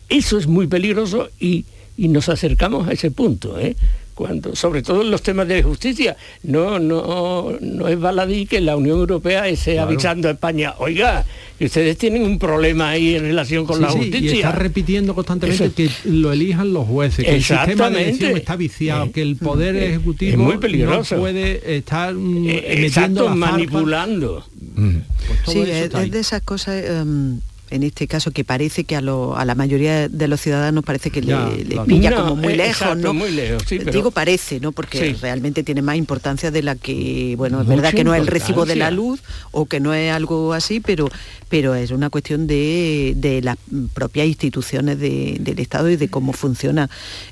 Speaker 4: Eso es muy peligroso y, y nos acercamos a ese punto, ¿eh? Cuando, sobre todo en los temas de justicia, no, no, no es baladí que la Unión Europea esté avisando a España, oiga, que ustedes tienen un problema ahí en relación con
Speaker 5: Sí,
Speaker 4: la
Speaker 5: sí,
Speaker 4: justicia.
Speaker 5: y está repitiendo constantemente
Speaker 4: Eso.
Speaker 5: que lo elijan los jueces, que el sistema de
Speaker 4: Exactamente.
Speaker 5: elección está viciado, que el poder
Speaker 4: Eh,
Speaker 5: ejecutivo
Speaker 4: es muy peligroso.
Speaker 5: no puede estar mm,
Speaker 4: Eh,
Speaker 5: metiendo
Speaker 4: exacto,
Speaker 5: la
Speaker 4: manipulando.
Speaker 5: todo
Speaker 6: Sí,
Speaker 5: eso
Speaker 6: es, de esas cosas, em, en este caso, que parece que a, lo- a la mayoría de los ciudadanos parece que
Speaker 4: Ya,
Speaker 6: le, le
Speaker 4: claro.
Speaker 6: pilla
Speaker 4: No,
Speaker 6: como muy
Speaker 4: eh,
Speaker 6: lejos,
Speaker 4: exacto,
Speaker 6: ¿no?
Speaker 4: muy lejos, sí, pero-
Speaker 6: Digo parece, ¿no? Porque
Speaker 4: Sí.
Speaker 6: realmente tiene más importancia de la que, bueno, es verdad que no es el recibo de la luz o que no es algo así, pero, pero es una cuestión de, de las propias instituciones de- del Estado y de cómo funciona.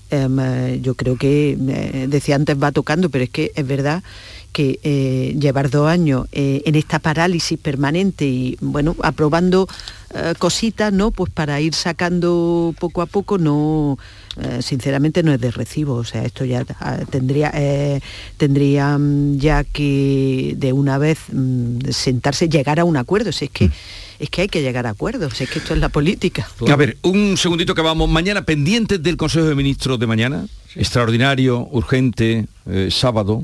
Speaker 6: Em, eh, yo creo que, eh, decía antes, va tocando, pero es que es verdad que eh, llevar dos años eh, en esta parálisis permanente y bueno aprobando eh, cositas no pues para ir sacando poco a poco no eh, sinceramente no es de recibo. O sea esto ya ah, tendría eh, tendría mm, ya que de una vez mm, sentarse llegar a un acuerdo. Si es que es que hay que llegar a acuerdos es que esto es la política.
Speaker 2: A ver, un segundito que vamos. Mañana, pendientes del Consejo de Ministros de mañana. Extraordinario, urgente, eh, sábado.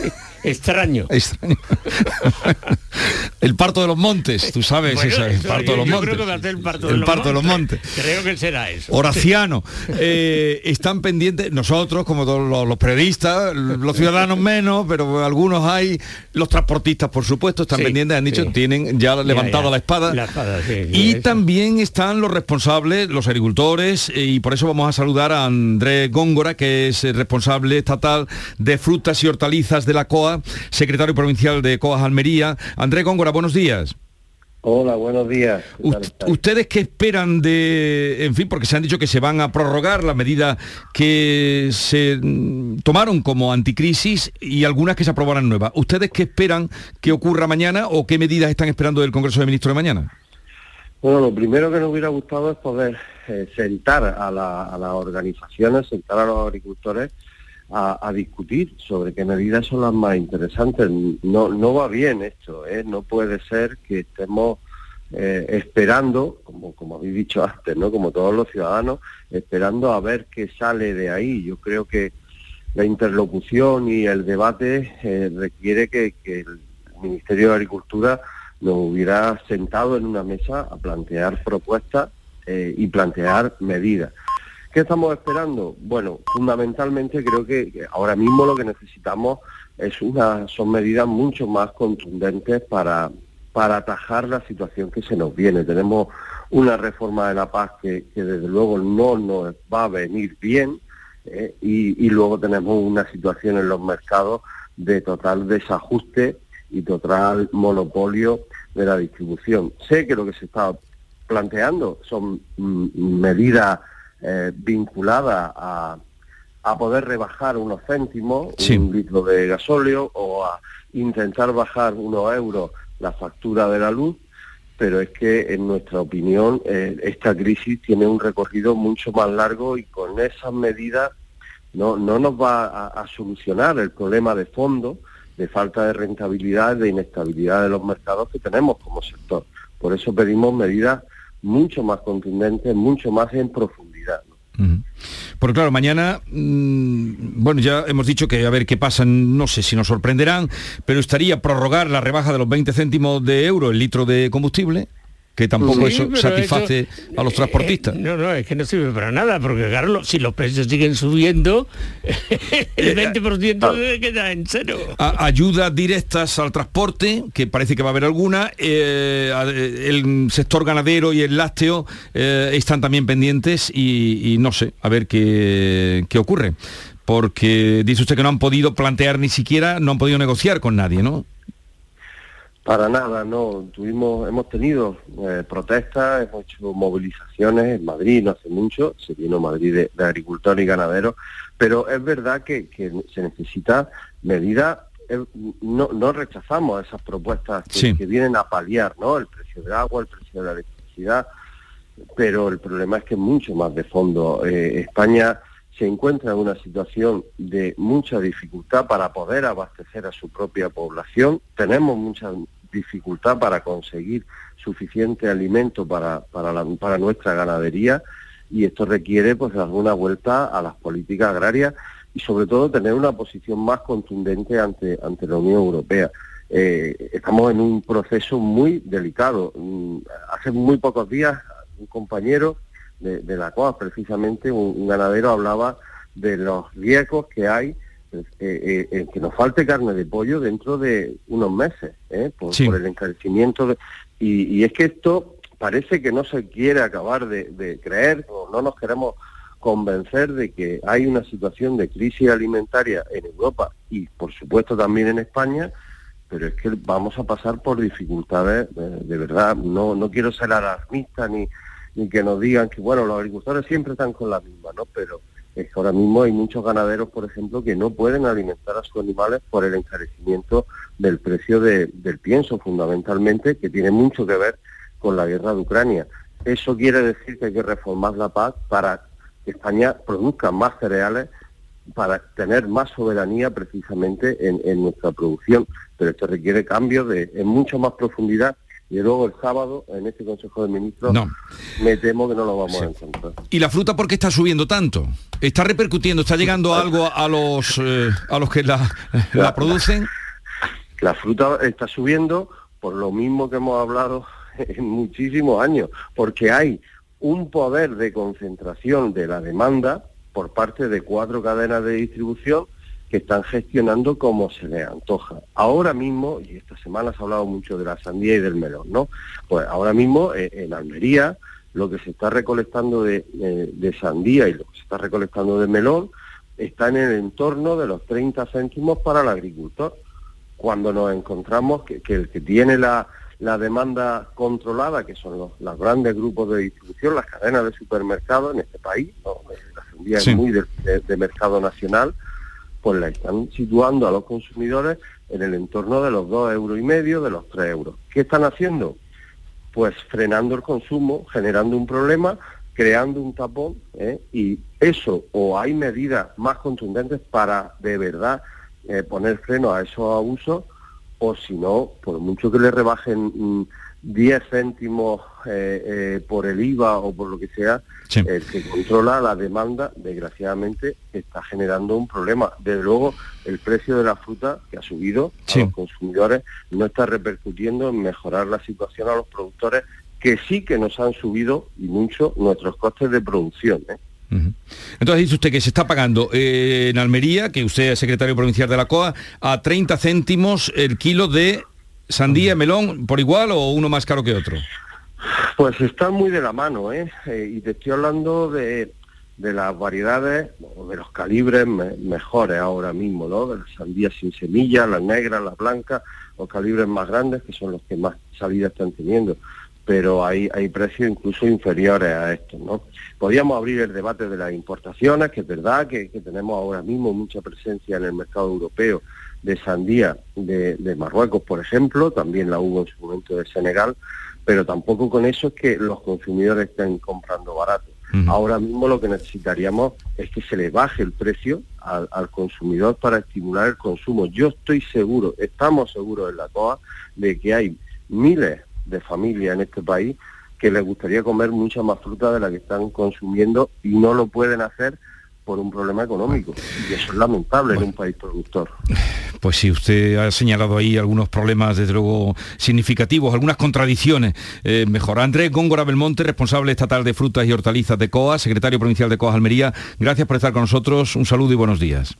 Speaker 4: Extraño.
Speaker 2: Extraño. el parto de los montes, tú sabes,
Speaker 4: Bueno,
Speaker 2: el parto
Speaker 4: yo-
Speaker 2: de los
Speaker 4: yo
Speaker 2: montes.
Speaker 4: creo que va a ser el parto de los
Speaker 2: parto de los montes.
Speaker 4: Creo que será eso.
Speaker 2: Horaciano, eh, están pendientes, nosotros como todos los, los periodistas, los ciudadanos menos, pero algunos hay, los transportistas por supuesto, están
Speaker 4: Sí,
Speaker 2: pendientes, han dicho,
Speaker 4: sí.
Speaker 2: tienen ya levantada la espada.
Speaker 4: La espada, sí, sí,
Speaker 2: y
Speaker 4: eso.
Speaker 2: también están los responsables, los agricultores, eh, y por eso vamos a saludar a Andrés Góngora, que es el responsable estatal de frutas y hortalizas de la COA, secretario provincial de COA Almería. Andrés Góngora, buenos días.
Speaker 21: Hola, buenos días. ¿Qué tal estáis?
Speaker 2: ¿Ustedes qué esperan de, en fin, porque se han dicho que se van a prorrogar las medidas que se mm, tomaron como anticrisis y algunas que se aprobarán nuevas? ¿Ustedes qué esperan que ocurra mañana o qué medidas están esperando del Congreso de Ministros de mañana?
Speaker 21: Bueno, lo primero que nos hubiera gustado es poder eh, sentar a, la- a las organizaciones, sentar a los agricultores a, discutir sobre qué medidas son las más interesantes. No, no va bien esto, ¿eh? no puede ser que estemos eh, esperando, como, como habéis dicho antes, ¿no? como todos los ciudadanos, esperando a ver qué sale de ahí. Yo creo que la interlocución y el debate eh, requiere que, el Ministerio de Agricultura nos hubiera sentado en una mesa a plantear propuestas y plantear medidas. ¿Qué estamos esperando? Bueno, fundamentalmente creo que ahora mismo lo que necesitamos es una, son medidas mucho más contundentes para, para atajar la situación que se nos viene. Tenemos una reforma de la paz que, desde luego no nos va a venir bien eh, y, luego tenemos una situación en los mercados de total desajuste y total monopolio de la distribución. Sé que lo que se está planteando son mm, medidas eh, vinculadas a, a, poder rebajar unos céntimos, un litro de gasóleo, o a intentar bajar unos euros la factura de la luz, pero es que en nuestra opinión eh, esta crisis tiene un recorrido mucho más largo y con esas medidas no, no nos va a, solucionar el problema de fondo de falta de rentabilidad, de inestabilidad de los mercados que tenemos como sector. Por eso pedimos medidas mucho más contundentes, mucho más en profundidad.
Speaker 2: Porque claro, mañana, mm, bueno, ya hemos dicho que a ver qué pasa, no sé si nos sorprenderán, pero estaría prorrogar la rebaja de los 20 céntimos de euro el litro de combustible que tampoco eso satisface a los transportistas.
Speaker 4: no, no, es que no sirve para nada, porque claro, si los precios siguen subiendo, el 20% eh, queda en cero.
Speaker 2: ayudas directas al transporte, que parece que va a haber alguna, eh, el sector ganadero y el lácteo eh, están también pendientes y, no sé, a ver qué, qué ocurre. Porque dice usted que no han podido plantear ni siquiera, no han podido negociar con nadie, ¿no?
Speaker 21: Para nada, no. Tuvimos, hemos tenido eh, protestas, hemos hecho movilizaciones en Madrid, no hace mucho, se vino Madrid de, agricultores y ganaderos, pero es verdad que, se necesita medidas, eh, no, no, rechazamos esas propuestas que, vienen a paliar, ¿no? El precio del agua, el precio de la electricidad, pero el problema es que es mucho más de fondo. Eh, España se encuentra en una situación de mucha dificultad para poder abastecer a su propia población. Tenemos mucha dificultad para conseguir suficiente alimento para, para, nuestra ganadería y esto requiere pues alguna vuelta a las políticas agrarias y sobre todo tener una posición más contundente ante, ante la Unión Europea. Eh, estamos en un proceso muy delicado. Mm, hace muy pocos días un compañero de, la COA, precisamente un, ganadero hablaba de los riesgos que hay eh, eh, que nos falte carne de pollo dentro de unos meses, ¿eh? por, el encarecimiento. y, es que esto parece que no se quiere acabar de, creer, o no nos queremos convencer de que hay una situación de crisis alimentaria en Europa y por supuesto también en España, pero es que vamos a pasar por dificultades de, verdad. No, no quiero ser alarmista ni, ni que nos digan que, bueno, los agricultores siempre están con la misma, ¿no? Pero es que ahora mismo hay muchos ganaderos, por ejemplo, que no pueden alimentar a sus animales por el encarecimiento del precio del pienso, fundamentalmente, que tiene mucho que ver con la guerra de Ucrania. Eso quiere decir que hay que reformar la paz para que España produzca más cereales, para tener más soberanía precisamente en, nuestra producción. Pero esto requiere cambios en mucho más profundidad y luego el sábado en este Consejo de Ministros me temo que no lo vamos a encontrar.
Speaker 2: ¿Y la fruta por qué está subiendo tanto? ¿Está repercutiendo, está llegando algo a los, eh, a los que la, la, producen?
Speaker 21: La, fruta está subiendo por lo mismo que hemos hablado en muchísimos años, porque hay un poder de concentración de la demanda por parte de cuatro cadenas de distribución que están gestionando como se les antoja. Ahora mismo, y esta semana se ha hablado mucho de la sandía y del melón, ¿no? Pues ahora mismo eh, en Almería lo que se está recolectando de, sandía y lo que se está recolectando de melón está en el entorno de los 30 céntimos para el agricultor. Cuando nos encontramos que, el que tiene la, demanda controlada, que son los, grandes grupos de distribución, las cadenas de supermercados en este país, la sandía es muy de mercado nacional, pues la están situando a los consumidores en el entorno de los dos euros y medio, de los tres euros. ¿Qué están haciendo? Pues frenando el consumo, generando un problema creando un tapón ¿eh? y eso o hay medidas más contundentes para de verdad eh, poner freno a esos abusos o si no, por mucho que le rebajen mm, 10 céntimos eh, eh, por el IVA o por lo que sea, el que controla la demanda, desgraciadamente, está generando un problema. Desde luego, el precio de la fruta que ha subido a los consumidores no está repercutiendo en mejorar la situación a los productores, que sí que nos han subido y mucho nuestros costes de producción. ¿eh?
Speaker 2: Entonces dice usted que se está pagando eh, en Almería, que usted es secretario provincial de la COA, a 30 céntimos el kilo de sandía, melón, por igual o uno más caro que otro.
Speaker 21: Pues están muy de la mano, ¿eh? eh y te estoy hablando de, de las variedades, o de los calibres mejores ahora mismo, ¿no? De las sandías sin semillas, las negras, las blancas, los calibres más grandes, que son los que más salida están teniendo. Pero hay, hay precios incluso inferiores a estos, ¿no? Podríamos abrir el debate de las importaciones, que es verdad que, que tenemos ahora mismo mucha presencia en el mercado europeo de sandía de, de, Marruecos, por ejemplo, también la hubo en su momento de Senegal, pero tampoco con eso es que los consumidores estén comprando barato. Ahora mismo lo que necesitaríamos es que se le baje el precio al, al, consumidor para estimular el consumo. Yo estoy seguro, estamos seguros en la COA, de que hay miles de familias en este país que les gustaría comer mucha más fruta de la que están consumiendo y no lo pueden hacer por un problema económico. Y eso es lamentable en un país productor.
Speaker 2: Pues sí, usted ha señalado ahí algunos problemas, desde luego, significativos, algunas contradicciones. Eh, mejor. Andrés Góngora Belmonte, responsable estatal de frutas y hortalizas de COA, secretario provincial de COA Almería. Gracias por estar con nosotros. Un saludo y buenos días.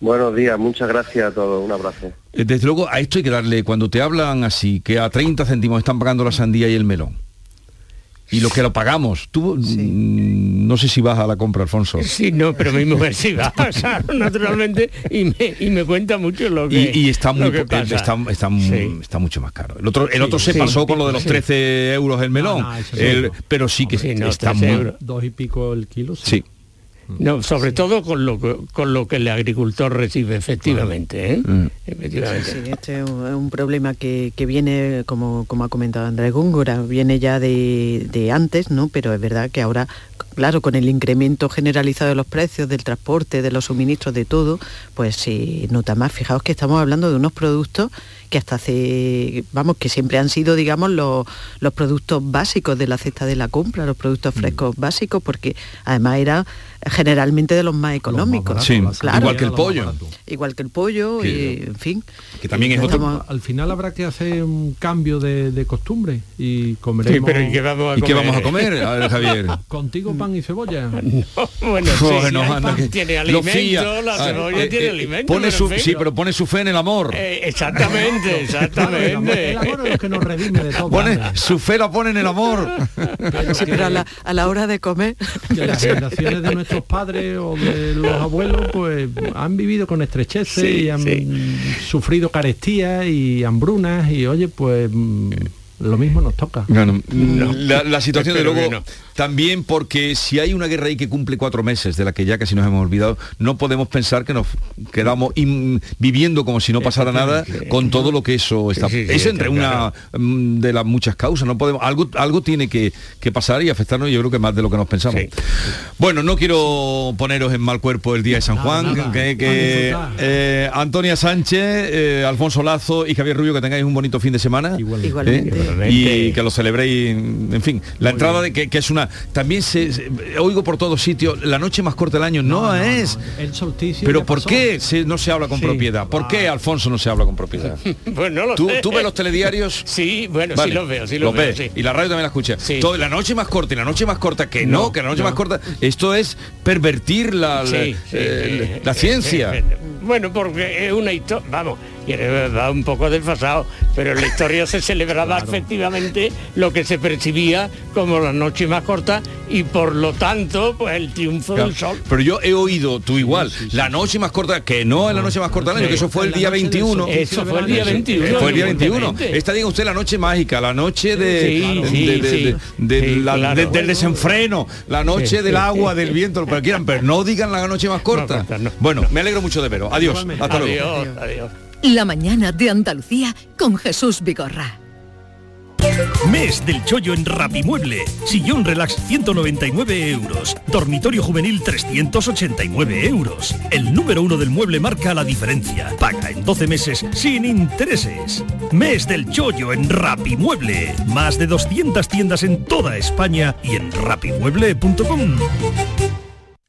Speaker 21: Buenos días, muchas gracias a todos, un abrazo.
Speaker 2: Eh, desde luego, a esto hay que darle, cuando te hablan así, que a 30 céntimos están pagando la sandía y el melón y lo que lo pagamos. Tú mm, no sé si vas a la compra, Alfonso.
Speaker 4: Sí, no, pero mi mujer sí va a pasar naturalmente y me, y me cuenta mucho lo que
Speaker 2: Y, está muy está, está, mucho más caro. El otro, el otro se pasó con lo de los 13 euros el melón. pero sí que está muy...
Speaker 5: Dos y pico el kilo.
Speaker 2: Sí.
Speaker 4: No, sobre todo con lo, que, con lo que el agricultor recibe, efectivamente. ¿eh? Mm.
Speaker 6: Sí, este es un, problema que, viene, como, como ha comentado Andrés Góngora, viene ya de, de antes, ¿no? Pero es verdad que ahora claro, con el incremento generalizado de los precios, del transporte, de los suministros, de todo, pues se nota más. Fijaos que estamos hablando de unos productos que hasta hace, vamos, que siempre han sido, digamos, los, los productos básicos de la cesta de la compra, los productos mm. frescos básicos, porque además era generalmente de los más económicos.
Speaker 2: sí, igual que el pollo.
Speaker 6: Igual que el pollo, y, en fin.
Speaker 2: Que también es otro...
Speaker 5: Al final habrá que hacer un cambio de, costumbre y comeremos...
Speaker 4: Sí, pero ¿y qué vamos a
Speaker 2: comer? ¿Y qué vamos a comer? A ver, Javier.
Speaker 5: Contigo pan y cebolla.
Speaker 4: bueno, sí, tiene alimento, la ah, cebolla eh, tiene eh, alimento.
Speaker 2: Pone su, sí, pero pone su fe en el amor.
Speaker 4: Eh, exactamente, exactamente.
Speaker 5: el amor es lo que nos redime de todo.
Speaker 2: Pone, su fe la pone en el amor.
Speaker 6: sí, pero a la, a la, hora de comer.
Speaker 5: De las generaciones de nuestros padres o de los abuelos, pues han vivido con estrecheces y han sufrido carestías y hambrunas y oye, pues mm, lo mismo nos toca.
Speaker 2: La, situación de luego también porque si hay una guerra ahí que cumple cuatro meses, de la que ya casi nos hemos olvidado, no podemos pensar que nos quedamos viviendo como si no pasara nada con todo lo que eso está. es entre una mm, de las muchas causas. No podemos. Algo, algo tiene que, pasar y afectarnos, yo creo que más de lo que nos pensamos. Bueno, no quiero poneros en mal cuerpo el día de San Juan. Que, eh, Antonia Sánchez, eh, Alfonso Lazo y Javier Rubio, que tengáis un bonito fin de semana.
Speaker 6: Igualmente.
Speaker 2: ¿Eh? Y que lo celebréis, en fin. La entrada de que es una también se, oigo por todos sitios, la noche más corta del año no, es.
Speaker 5: El solsticio.
Speaker 2: Pero ¿por qué no se habla con propiedad? ¿Por qué, Alfonso, no se habla con propiedad?
Speaker 4: pues no lo
Speaker 2: ¿Tú, ¿Tú, ves los telediarios?
Speaker 4: Sí, bueno, sí los veo, sí los, veo.
Speaker 2: Y la radio también la escucha. Todo, la noche más corta y la noche más corta que no, que la noche más corta. Esto es pervertir la, la, eh, la ciencia.
Speaker 4: Bueno, porque es una historia, vamos, y es verdad un poco desfasado, pero en la historia se celebraba efectivamente lo que se percibía como la noche más corta y por lo tanto, pues el triunfo del sol.
Speaker 2: Pero yo he oído, tú igual, la noche más corta, que no es la noche más corta del año, que eso fue el día 21.
Speaker 4: Eso fue el día 21.
Speaker 2: Fue el día 21. Esta diga usted la noche mágica, la noche de, del desenfreno, la noche del agua, del viento, lo que quieran, pero no digan la noche más corta. Bueno, me alegro mucho de veros. Adiós. Hasta luego.
Speaker 1: La mañana de Andalucía con Jesús Vigorra.
Speaker 22: Mes del chollo en Rapimueble. Sillón relax 199 euros. Dormitorio juvenil 389 euros. El número uno del mueble marca la diferencia. Paga en 12 meses sin intereses. Mes del chollo en Rapimueble. Más de 200 tiendas en toda España y en rapimueble.com.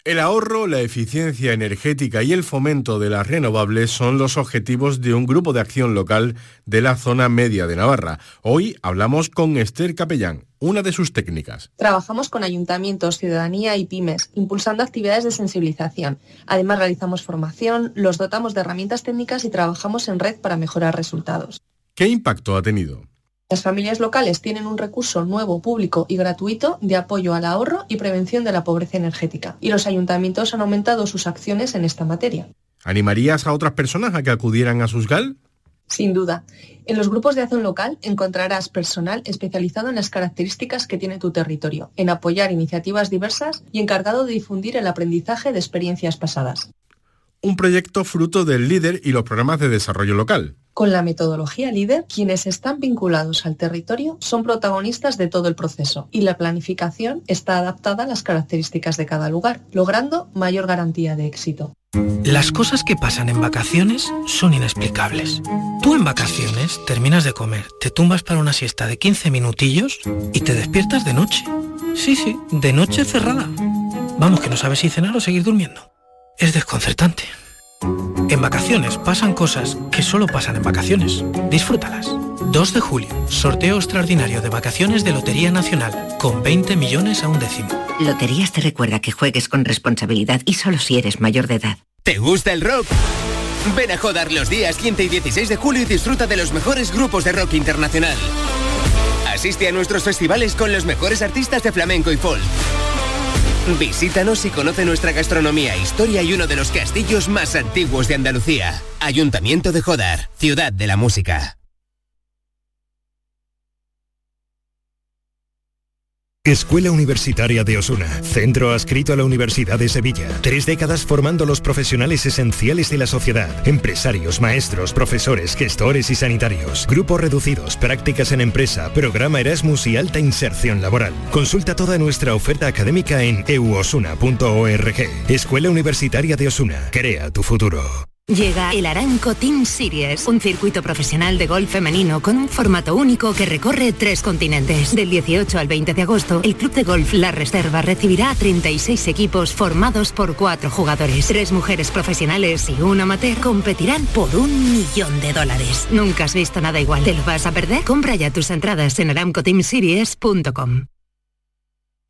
Speaker 23: El ahorro, la eficiencia energética y el fomento de las renovables son los objetivos de un grupo de acción local de la zona media de Navarra. Hoy hablamos con Esther Capellán, una de sus técnicas.
Speaker 24: Trabajamos con ayuntamientos, ciudadanía y pymes, impulsando actividades de sensibilización. Además realizamos formación, los dotamos de herramientas técnicas y trabajamos en red para mejorar resultados.
Speaker 23: ¿Qué impacto ha tenido?
Speaker 24: Las familias locales tienen un recurso nuevo, público y gratuito de apoyo al ahorro y prevención de la pobreza energética, y los ayuntamientos han aumentado sus acciones en esta materia.
Speaker 23: ¿Animarías a otras personas a que acudieran a Susgal?
Speaker 24: Sin duda. En los grupos de acción local encontrarás personal especializado en las características que tiene tu territorio, en apoyar iniciativas diversas y encargado de difundir el aprendizaje de experiencias pasadas.
Speaker 23: Un proyecto fruto del líder y los programas de desarrollo local.
Speaker 24: Con la metodología líder, quienes están vinculados al territorio son protagonistas de todo el proceso y la planificación está adaptada a las características de cada lugar, logrando mayor garantía de éxito.
Speaker 25: Las cosas que pasan en vacaciones son inexplicables. Tú en vacaciones terminas de comer, te tumbas para una siesta de 15 minutillos y te despiertas de noche. Sí, sí, de noche cerrada. Vamos, que no sabes si cenar o seguir durmiendo. Es desconcertante. En vacaciones pasan cosas que solo pasan en vacaciones. Disfrútalas. 2 de julio, sorteo extraordinario de vacaciones de Lotería Nacional, con 20 millones a un décimo.
Speaker 26: Loterías te recuerda que juegues con responsabilidad y solo si eres mayor de edad.
Speaker 27: ¿Te gusta el rock? Ven a Jodar los días 15 y 16 de julio y disfruta de los mejores grupos de rock internacional. Asiste a nuestros festivales con los mejores artistas de flamenco y folk. Visítanos y conoce nuestra gastronomía, historia y uno de los castillos más antiguos de Andalucía. Ayuntamiento de Jodar, Ciudad de la Música.
Speaker 12: Escuela Universitaria de Osuna, centro adscrito a la Universidad de Sevilla. Tres décadas formando los profesionales esenciales de la sociedad. Empresarios, maestros, profesores, gestores y sanitarios. Grupos reducidos, prácticas en empresa, programa Erasmus y alta inserción laboral. Consulta toda nuestra oferta académica en euosuna.org. Escuela Universitaria de Osuna, crea tu futuro.
Speaker 20: Llega el Aranco Team Series, un circuito profesional de golf femenino con un formato único que recorre tres continentes. Del 18 al 20 de agosto, el Club de Golf La Reserva recibirá a 36 equipos formados por cuatro jugadores. Tres mujeres profesionales y un amateur competirán por un millón de dólares. Nunca has visto nada igual. ¿Te lo vas a perder? Compra ya tus entradas en aramcoteamseries.com.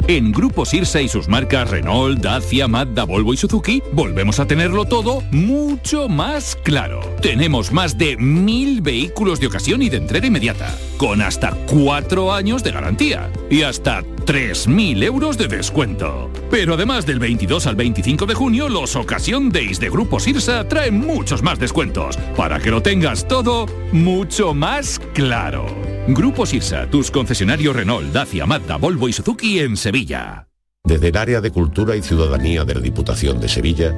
Speaker 14: En Grupo Sirsa y sus marcas Renault, Dacia, Mazda, Volvo y Suzuki, volvemos a tenerlo todo mucho más claro. Tenemos más de mil vehículos de ocasión y de entrega inmediata, con hasta cuatro años de garantía y hasta 3.000 euros de descuento. Pero además del 22 al 25 de junio, los Ocasión Days de Grupo Sirsa traen muchos más descuentos, para que lo tengas todo mucho más claro. Grupo Sirsa, tus concesionarios Renault, Dacia, Mazda, Volvo y Suzuki en Sevilla.
Speaker 28: Desde el área de Cultura y Ciudadanía de la Diputación de Sevilla,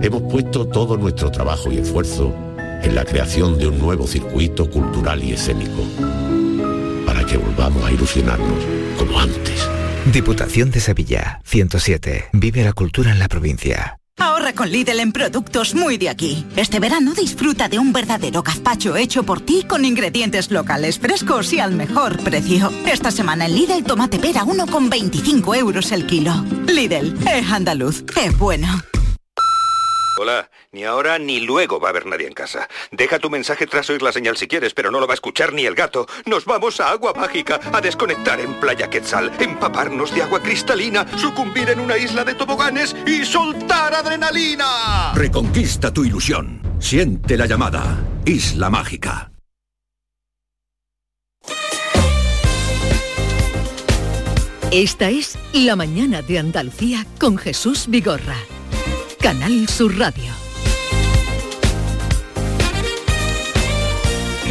Speaker 28: hemos puesto todo nuestro trabajo y esfuerzo en la creación de un nuevo circuito cultural y escénico, para que volvamos a ilusionarnos como antes.
Speaker 29: Diputación de Sevilla, 107. Vive la cultura en la provincia.
Speaker 8: Ahorra con Lidl en productos muy de aquí. Este verano disfruta de un verdadero gazpacho hecho por ti con ingredientes locales frescos y al mejor precio. Esta semana en Lidl tomate pera 1,25 euros el kilo. Lidl, es andaluz, es bueno.
Speaker 30: Hola, ni ahora ni luego va a haber nadie en casa. Deja tu mensaje tras oír la señal si quieres, pero no lo va a escuchar ni el gato. Nos vamos a Agua Mágica a desconectar en Playa Quetzal, empaparnos de agua cristalina, sucumbir en una isla de toboganes y soltar adrenalina.
Speaker 31: Reconquista tu ilusión. Siente la llamada. Isla Mágica.
Speaker 1: Esta es La Mañana de Andalucía con Jesús Vigorra. Canal Sur Radio.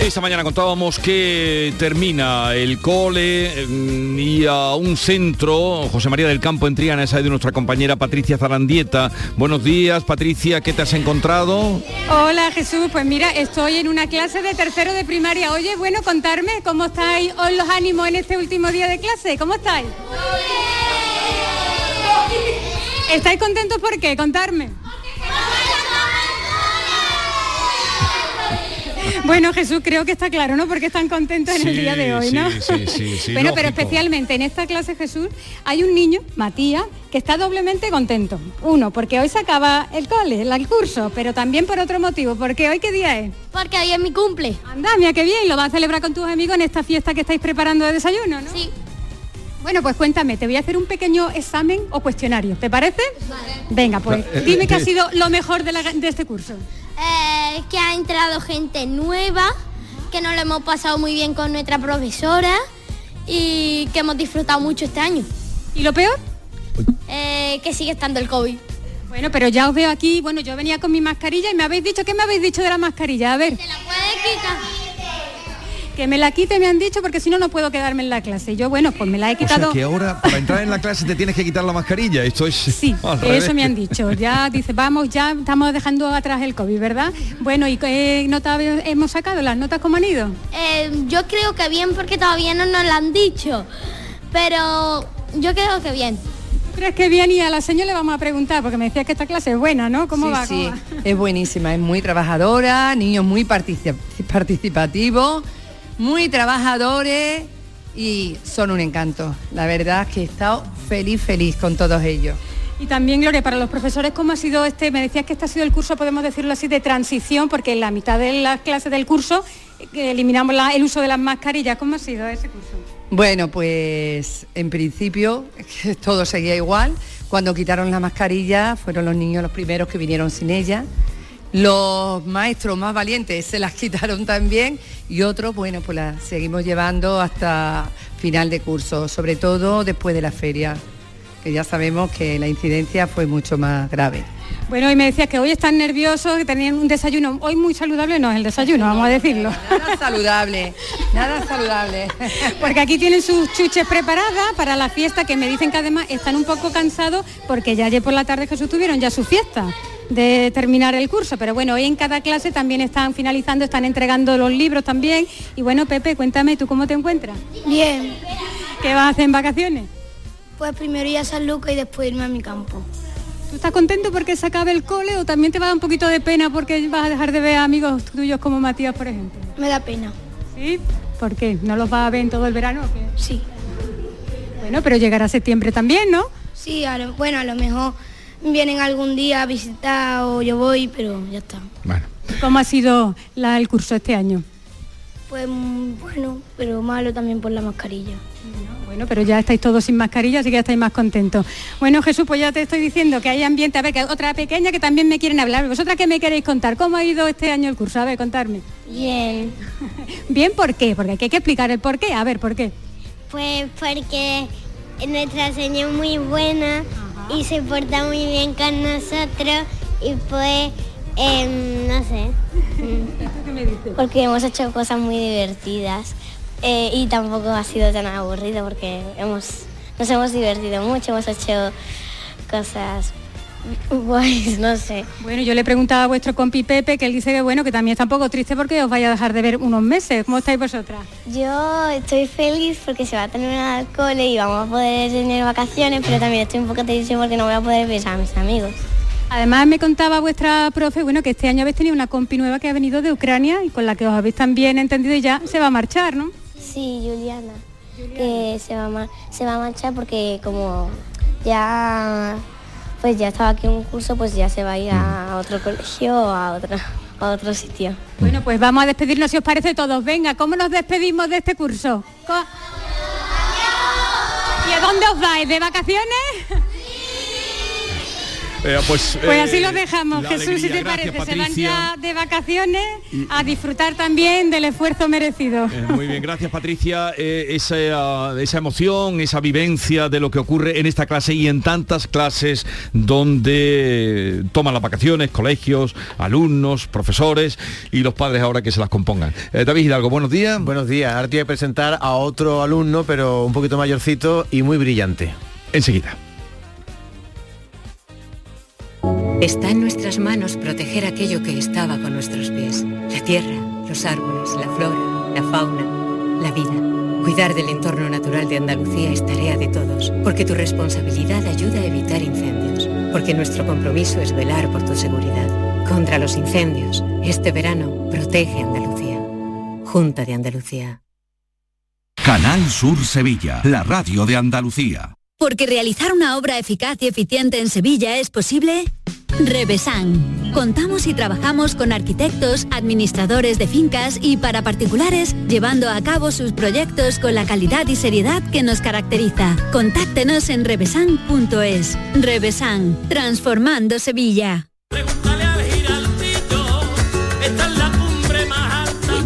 Speaker 2: Esta mañana contábamos que termina el cole mm, y a un centro, José María del Campo en Triana, esa es de nuestra compañera Patricia Zarandieta. Buenos días, Patricia, ¿qué te has encontrado?
Speaker 32: Hola Jesús, pues mira, estoy en una clase de tercero de primaria. Oye, bueno, contarme cómo estáis hoy los ánimos en este último día de clase. ¿Cómo estáis? ¿Estáis contentos por qué? Contarme. Bueno, Jesús, creo que está claro, ¿no? Porque están contentos en el día de hoy, ¿no?
Speaker 2: Sí, sí, sí,
Speaker 32: bueno, pero especialmente en esta clase, Jesús, hay un niño, Matías, que está doblemente contento. Uno, porque hoy se acaba el cole, el el curso, pero también por otro motivo, porque hoy qué día es.
Speaker 33: Porque hoy es mi cumple.
Speaker 32: Anda, mira qué bien, lo vas a celebrar con tus amigos en esta fiesta que estáis preparando de desayuno, ¿no?
Speaker 33: Sí.
Speaker 32: Bueno, pues cuéntame, te voy a hacer un pequeño examen o cuestionario, ¿te parece? Venga, pues
Speaker 33: Va- eh,
Speaker 32: dime qué
Speaker 33: eh,
Speaker 32: ha sido lo mejor de, la- de este curso.
Speaker 33: Eh, que ha entrado gente nueva, que nos lo hemos pasado muy bien con nuestra profesora y que hemos disfrutado mucho este año.
Speaker 32: ¿Y lo peor?
Speaker 33: Eh, que sigue estando el COVID.
Speaker 32: Bueno, pero ya os veo aquí, bueno, yo venía con mi mascarilla y me habéis dicho, ¿qué me habéis dicho de la mascarilla? A ver.
Speaker 33: ¿Te la puedes quitar?
Speaker 32: Que me la quite, me han dicho, porque si no, no puedo quedarme en la clase. Y yo, bueno, pues me la he
Speaker 2: O sea
Speaker 32: quitado.
Speaker 2: que ahora para entrar en la clase te tienes que quitar la mascarilla. Esto es sí,
Speaker 32: Eso me han dicho. Ya dice, vamos, ya estamos dejando atrás el COVID, ¿verdad? Bueno, ¿y qué nota hemos sacado? ¿Las notas cómo han ido?
Speaker 33: Eh, yo creo que bien porque todavía no nos lo han dicho, pero yo creo que bien.
Speaker 32: ¿Tú crees que bien? Y a la señora le vamos a preguntar, porque me decía que esta clase es buena, ¿no? ¿Cómo
Speaker 34: sí,
Speaker 32: va?
Speaker 34: sí,
Speaker 32: ¿Cómo va?
Speaker 34: es buenísima, es muy trabajadora, niños muy partici- participativos, muy trabajadores y son un encanto. La verdad es que he estado feliz, feliz con todos ellos.
Speaker 32: Y también, Gloria, para los profesores, ¿cómo ha sido este? Me decías que este ha sido el curso, podemos decirlo así, de transición, porque en la mitad de las clases del curso eh, eliminamos la- el uso de las mascarillas. ¿Cómo ha sido ese curso?
Speaker 34: Bueno, pues en principio todo seguía igual. Cuando quitaron la mascarilla fueron los niños los primeros que vinieron sin ella. Los maestros más valientes se las quitaron también y otros, bueno, pues las seguimos llevando hasta final de curso, sobre todo después de la feria, que ya sabemos que la incidencia fue mucho más grave.
Speaker 32: Bueno, y me decías que hoy están nerviosos, que tenían un desayuno hoy muy saludable, no es el desayuno, vamos a decirlo.
Speaker 34: Nada saludable, nada saludable.
Speaker 32: Porque aquí tienen sus chuches preparadas para la fiesta, que me dicen que además están un poco cansados porque ya ayer por la tarde Jesús tuvieron ya su fiesta de terminar el curso, pero bueno, hoy en cada clase también están finalizando, están entregando los libros también. Y bueno, Pepe, cuéntame, ¿tú cómo te encuentras?
Speaker 33: Bien.
Speaker 32: ¿Qué vas a hacer en vacaciones?
Speaker 33: Pues primero ir a San Lucas y después irme a mi campo.
Speaker 32: ¿Tú estás contento porque se acabe el cole o también te va a dar un poquito de pena porque vas a dejar de ver a amigos tuyos como Matías, por ejemplo?
Speaker 33: Me da pena.
Speaker 32: ¿Sí? ¿Por qué? ¿No los vas a ver en todo el verano o qué?
Speaker 33: Sí.
Speaker 32: Bueno, pero llegará septiembre también, ¿no?
Speaker 33: Sí, a lo- bueno, a lo mejor vienen algún día a visitar o yo voy, pero ya está.
Speaker 32: ¿Cómo ha sido la- el curso este año?
Speaker 33: Pues mm, bueno, pero malo también por la mascarilla.
Speaker 32: Bueno, pero ya estáis todos sin mascarilla, así que ya estáis más contentos. Bueno, Jesús, pues ya te estoy diciendo que hay ambiente. A ver, que hay otra pequeña que también me quieren hablar. ¿Vosotras qué me queréis contar? ¿Cómo ha ido este año el curso? A ver, contarme.
Speaker 33: Bien.
Speaker 32: Bien, ¿por qué? Porque hay que explicar el por qué. A ver, ¿por qué?
Speaker 33: Pues porque nuestra señora es muy buena y se porta muy bien con nosotros y pues, em, no sé. Porque hemos hecho cosas muy divertidas eh, y tampoco ha sido tan aburrido porque hemos, nos hemos divertido mucho, hemos hecho cosas guays, no sé.
Speaker 32: Bueno, yo le preguntaba a vuestro compi Pepe, que él dice que bueno, que también está un poco triste porque os vaya a dejar de ver unos meses. ¿Cómo estáis vosotras?
Speaker 33: Yo estoy feliz porque se va a terminar el cole y vamos a poder tener vacaciones, pero también estoy un poco triste porque no voy a poder ver a mis amigos.
Speaker 32: Además me contaba vuestra profe, bueno, que este año habéis tenido una compi nueva que ha venido de Ucrania y con la que os habéis también entendido y ya se va a marchar, ¿no?
Speaker 33: Sí, Juliana, que se va, a mar- se va a marchar porque como ya pues ya estaba aquí en un curso, pues ya se va a ir a otro colegio o a otro, a otro sitio.
Speaker 32: Bueno, pues vamos a despedirnos si os parece todos. Venga, ¿cómo nos despedimos de este curso? ¿Y a dónde os vais? ¿De vacaciones?
Speaker 2: Eh, pues,
Speaker 32: Pues así
Speaker 2: eh,
Speaker 32: lo dejamos, Jesús, si te
Speaker 2: Gracias,
Speaker 32: parece. Se van ya de vacaciones a disfrutar también del esfuerzo merecido.
Speaker 2: Eh, muy bien, gracias Patricia. Eh, esa, esa emoción, esa vivencia de lo que ocurre en esta clase y en tantas clases donde toman las vacaciones, colegios, alumnos, profesores y los padres ahora que se las compongan. Eh, David Hidalgo, buenos días.
Speaker 35: Buenos días. Ahora te voy a presentar a otro alumno, pero un poquito mayorcito y muy brillante.
Speaker 2: Enseguida.
Speaker 36: Está en nuestras manos proteger aquello que estaba con nuestros pies. La tierra, los árboles, la flora, la fauna, la vida. Cuidar del entorno natural de Andalucía es tarea de todos, porque tu responsabilidad ayuda a evitar incendios, porque nuestro compromiso es velar por tu seguridad. Contra los incendios, este verano protege Andalucía. Junta de Andalucía.
Speaker 31: Canal Sur Sevilla, la radio de Andalucía.
Speaker 20: Porque realizar una obra eficaz y eficiente en Sevilla es posible. Revesan. Contamos y trabajamos con arquitectos, administradores de fincas y para particulares, llevando a cabo sus proyectos con la calidad y seriedad que nos caracteriza. Contáctenos en revesan.es. Revesan, transformando Sevilla.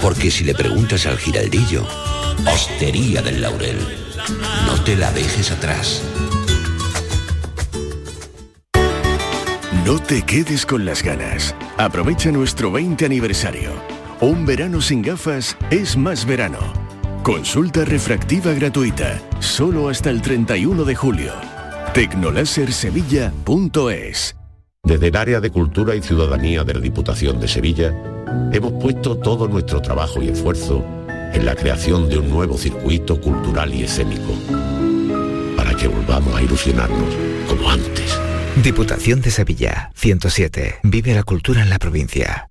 Speaker 37: Porque si le preguntas al giraldillo, Hostería del Laurel, no te la dejes atrás.
Speaker 38: No te quedes con las ganas. Aprovecha nuestro 20 aniversario. Un verano sin gafas es más verano. Consulta refractiva gratuita, solo hasta el 31 de julio. Tecnolasersevilla.es
Speaker 28: Desde el área de Cultura y Ciudadanía de la Diputación de Sevilla, hemos puesto todo nuestro trabajo y esfuerzo en la creación de un nuevo circuito cultural y escénico, para que volvamos a ilusionarnos como antes.
Speaker 29: Diputación de Sevilla, 107. Vive la cultura en la provincia.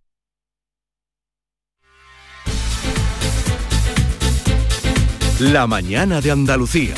Speaker 37: La mañana de Andalucía.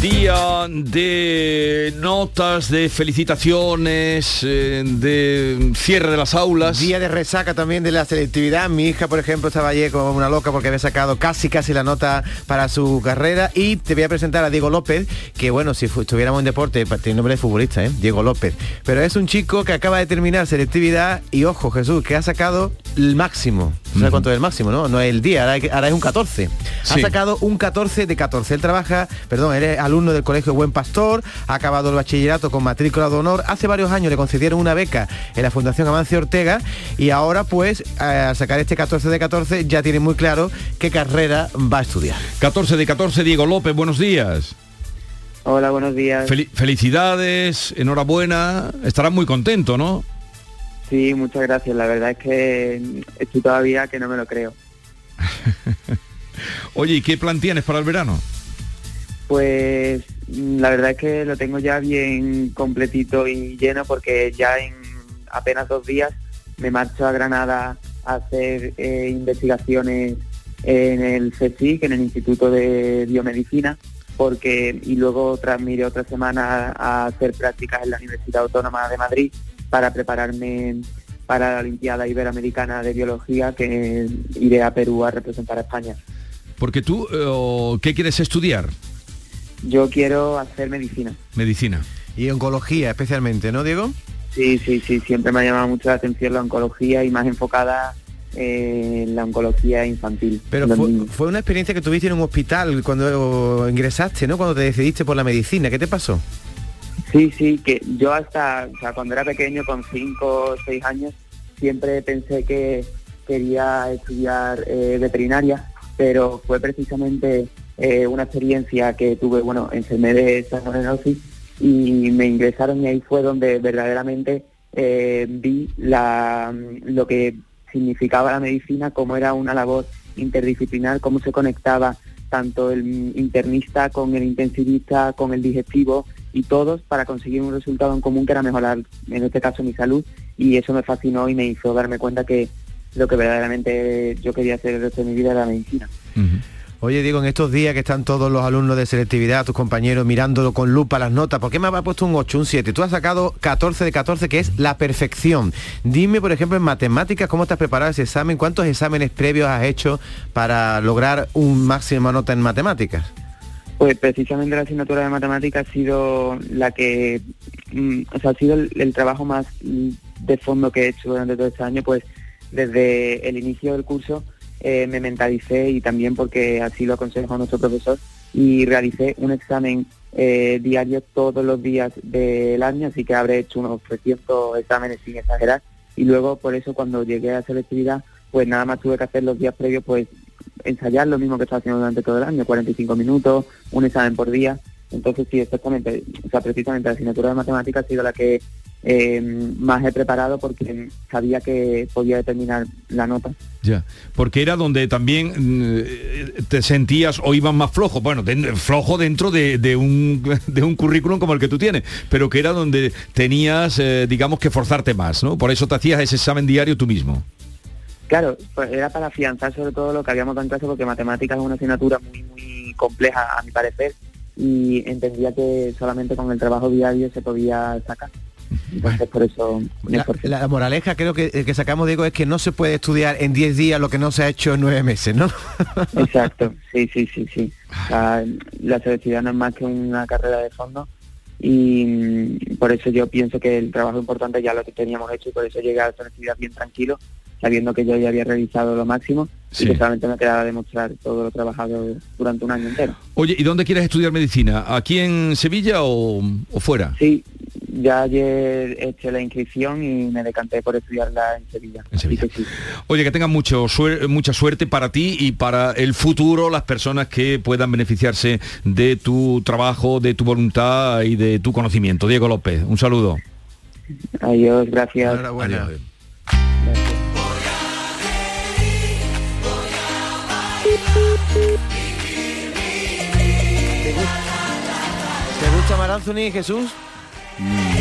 Speaker 2: Día de notas, de felicitaciones, eh, de cierre de las aulas.
Speaker 35: Día de resaca también de la selectividad. Mi hija, por ejemplo, estaba ayer como una loca porque había sacado casi casi la nota para su carrera. Y te voy a presentar a Diego López, que bueno, si estuviéramos en deporte, tiene nombre de futbolista, ¿eh? Diego López. Pero es un chico que acaba de terminar selectividad y ojo, Jesús, que ha sacado el máximo. ¿Sabes
Speaker 2: Ujú.
Speaker 35: cuánto es el máximo, no? No es el día, ahora, es un 14. Ha sacado un 14 de 14. Él trabaja, perdón, él es alumno del Colegio Buen Pastor, ha acabado el bachillerato con matrícula de honor. Hace varios años le concedieron una beca en la Fundación Amancio Ortega y ahora pues eh, al sacar este 14 de 14 ya tiene muy claro qué carrera va a estudiar.
Speaker 2: 14 de 14, Diego López, buenos días.
Speaker 39: Hola, buenos días.
Speaker 2: Fel- felicidades, enhorabuena. Estarás muy contento, ¿no?
Speaker 39: Sí, muchas gracias. La verdad es que estoy todavía que no me lo creo.
Speaker 2: Oye, ¿y qué plan tienes para el verano?
Speaker 39: Pues la verdad es que lo tengo ya bien completito y lleno porque ya en apenas dos días me marcho a Granada a hacer eh, investigaciones en el CSIC, en el Instituto de Biomedicina, porque y luego tras miré otra semana a hacer prácticas en la Universidad Autónoma de Madrid para prepararme para la Olimpiada Iberoamericana de Biología que iré a Perú a representar a España.
Speaker 2: Porque tú, eh, ¿qué quieres estudiar?
Speaker 39: Yo quiero hacer medicina.
Speaker 2: Medicina.
Speaker 35: Y oncología especialmente, ¿no, Diego?
Speaker 39: Sí, sí, sí, siempre me ha llamado mucho la atención la oncología y más enfocada eh, en la oncología infantil.
Speaker 35: Pero fue una experiencia que tuviste en un hospital cuando ingresaste, ¿no? Cuando te decidiste por la medicina. ¿Qué te pasó?
Speaker 39: Sí, sí, que yo hasta, o sea, cuando era pequeño, con 5 o 6 años, siempre pensé que quería estudiar eh, veterinaria, pero fue precisamente eh, una experiencia que tuve, bueno, enfermé de salmonellosis y me ingresaron y ahí fue donde verdaderamente eh, vi la, lo que significaba la medicina, cómo era una labor interdisciplinar, cómo se conectaba tanto el internista con el intensivista, con el digestivo y todos para conseguir un resultado en común que era mejorar, en este caso, mi salud y eso me fascinó y me hizo darme cuenta que lo que verdaderamente yo quería hacer el resto de mi vida era la medicina.
Speaker 35: Oye, digo, en estos días que están todos los alumnos de selectividad, tus compañeros, mirándolo con lupa las notas, ¿por qué me ha puesto un 8, un 7? Tú has sacado 14 de 14, que es la perfección. Dime, por ejemplo, en matemáticas, ¿cómo te has preparado ese examen? ¿Cuántos exámenes previos has hecho para lograr un máximo nota en matemáticas?
Speaker 39: Pues precisamente la asignatura de matemáticas ha sido la que, mm, o sea, ha sido el, el trabajo más mm, de fondo que he hecho durante todo este año, pues desde el inicio del curso eh, me mentalicé y también porque así lo aconsejó nuestro profesor y realicé un examen eh, diario todos los días del año, así que habré hecho unos 300 exámenes sin exagerar. Y luego por eso cuando llegué a selectividad pues nada más tuve que hacer los días previos pues ensayar lo mismo que estaba haciendo durante todo el año, 45 minutos, un examen por día, entonces sí, exactamente, o sea, precisamente la asignatura de matemáticas ha sido la que eh, más he preparado porque sabía que podía determinar la nota.
Speaker 2: Ya, porque era donde también mm, te sentías o ibas más flojo, bueno, de- flojo dentro de, de un, de un currículum como el que tú tienes, pero que era donde tenías, eh, digamos, que forzarte más, ¿no? Por eso te hacías ese examen diario tú mismo.
Speaker 39: Claro, pues era para afianzar sobre todo lo que habíamos dado en clase porque matemáticas es una asignatura muy, muy compleja a mi parecer y entendía que solamente con el trabajo diario se podía sacar. Entonces por eso
Speaker 35: La, moraleja creo que, que sacamos, Diego, es que no se puede estudiar en 10 días lo que no se ha hecho en 9 meses, ¿no?
Speaker 39: Exacto, sí, sí, sí, sí. O sea, la selectividad no es más que una carrera de fondo y mm, por eso yo pienso que el trabajo importante ya lo que teníamos hecho y por eso llegué a la selectividad bien tranquilo, sabiendo que yo ya había realizado lo máximo
Speaker 2: Sí.
Speaker 39: y que solamente me quedaba demostrar todo lo trabajado durante un año entero.
Speaker 2: Oye, ¿y dónde quieres estudiar medicina? ¿Aquí en Sevilla o, o fuera?
Speaker 39: Sí, ya ayer eché la inscripción y me decanté por estudiarla en Sevilla. Así que sí.
Speaker 2: Oye, que tengan mucho suer- mucha suerte para ti y para el futuro, las personas que puedan beneficiarse de tu trabajo, de tu voluntad y de tu conocimiento. Diego López, un saludo.
Speaker 39: Adiós, gracias.
Speaker 2: Adiós.
Speaker 35: ¿Te Anthony, Jesús?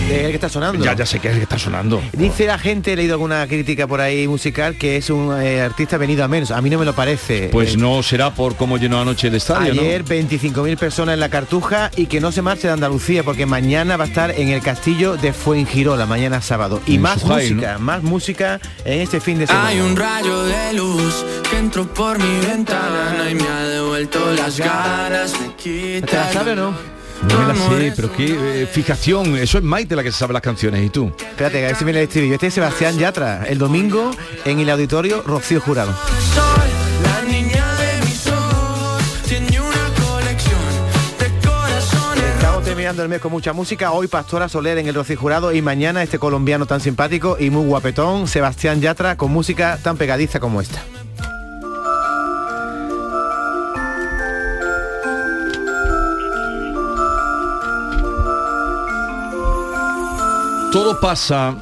Speaker 35: Es el que está sonando.
Speaker 2: Ya, ya sé que es el que está sonando.
Speaker 35: Dice la gente, he leído alguna crítica por ahí musical, que es un eh, artista venido a menos. A mí no me lo parece.
Speaker 2: Pues
Speaker 35: Eh,
Speaker 2: no será por cómo llenó anoche el estadio, ¿no?
Speaker 35: Ayer 25.000 personas en la Cartuja y que no se marche de Andalucía porque mañana va a estar en el castillo de Fuengirola, mañana sábado. Y
Speaker 2: En
Speaker 35: más
Speaker 2: Sujay,
Speaker 35: música, más música en este fin de semana.
Speaker 40: Hay un rayo de luz que entró por mi ventana y me ha devuelto las ganas de
Speaker 35: ¿Te la sabe o no?
Speaker 2: No me la sé, pero qué eh, fijación. Eso es Maite la que se sabe las canciones. ¿Y tú?
Speaker 35: Espérate, a ver si me el estribillo. Este es Sebastián Yatra, el domingo en el auditorio Rocío Jurado.
Speaker 40: La niña de mis ojos tiene una colección de corazones.
Speaker 35: Estamos terminando el mes con mucha música. Hoy Pastora Soler en el Rocío Jurado y mañana este colombiano tan simpático y muy guapetón, Sebastián Yatra, con música tan pegadiza como esta.
Speaker 2: Todo pasa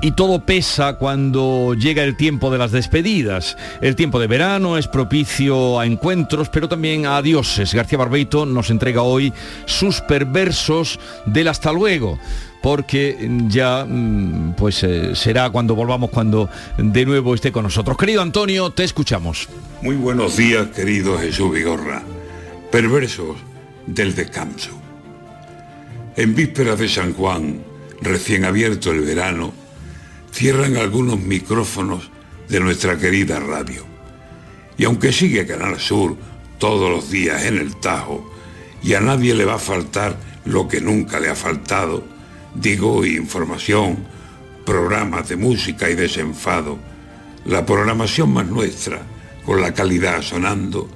Speaker 2: y todo pesa cuando llega el tiempo de las despedidas. El tiempo de verano es propicio a encuentros, pero también a adioses. García Barbeito nos entrega hoy sus perversos del hasta luego porque ya mm, pues eh, será cuando volvamos cuando de nuevo esté con nosotros. Querido Antonio, te escuchamos.
Speaker 41: Muy buenos días, querido Jesús Vigorra. Perversos del descanso. En vísperas de San Juan, recién abierto el verano, cierran algunos micrófonos de nuestra querida radio. Y aunque sigue Canal Sur todos los días en el Tajo, y a nadie le va a faltar lo que nunca le ha faltado, digo información, programas de música y desenfado, la programación más nuestra, con la calidad sonando,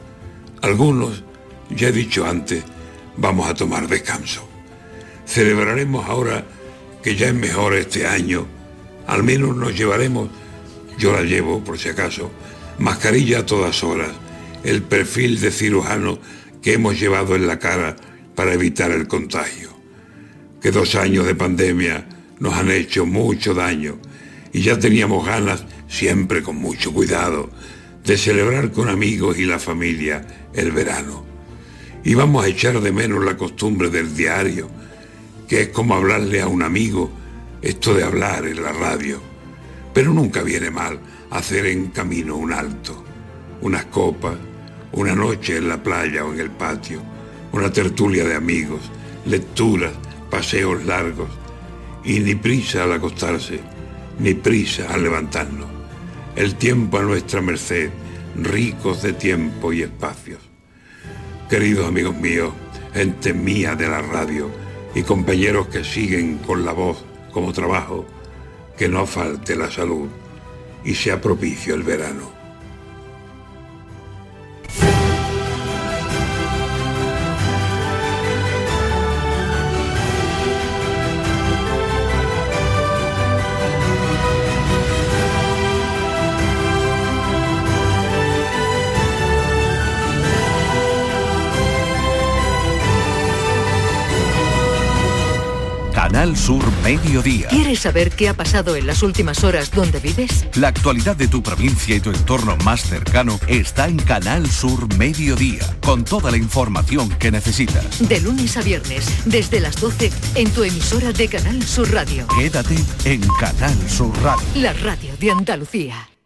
Speaker 41: algunos, ya he dicho antes, vamos a tomar descanso. Celebraremos ahora que ya es mejor este año, al menos nos llevaremos, yo la llevo por si acaso, mascarilla a todas horas, el perfil de cirujano que hemos llevado en la cara para evitar el contagio. Que dos años de pandemia nos han hecho mucho daño y ya teníamos ganas, siempre con mucho cuidado, de celebrar con amigos y la familia el verano. Y vamos a echar de menos la costumbre del diario, que es como hablarle a un amigo esto de hablar en la radio, pero nunca viene mal hacer en camino un alto, unas copas, una noche en la playa o en el patio, una tertulia de amigos, lecturas, paseos largos, y ni prisa al acostarse, ni prisa al levantarnos. El tiempo a nuestra merced, ricos de tiempo y espacios. Queridos amigos míos, gente mía de la radio y compañeros que siguen con la voz como trabajo, que no falte la salud y sea propicio el verano.
Speaker 12: Canal Sur Mediodía.
Speaker 6: ¿Quieres saber qué ha pasado en las últimas horas donde vives?
Speaker 12: La actualidad de tu provincia y tu entorno más cercano está en Canal Sur Mediodía, con toda la información que necesitas.
Speaker 6: De lunes a viernes, desde las 12, en tu emisora de Canal Sur Radio.
Speaker 12: Quédate en Canal Sur Radio.
Speaker 6: La radio de Andalucía.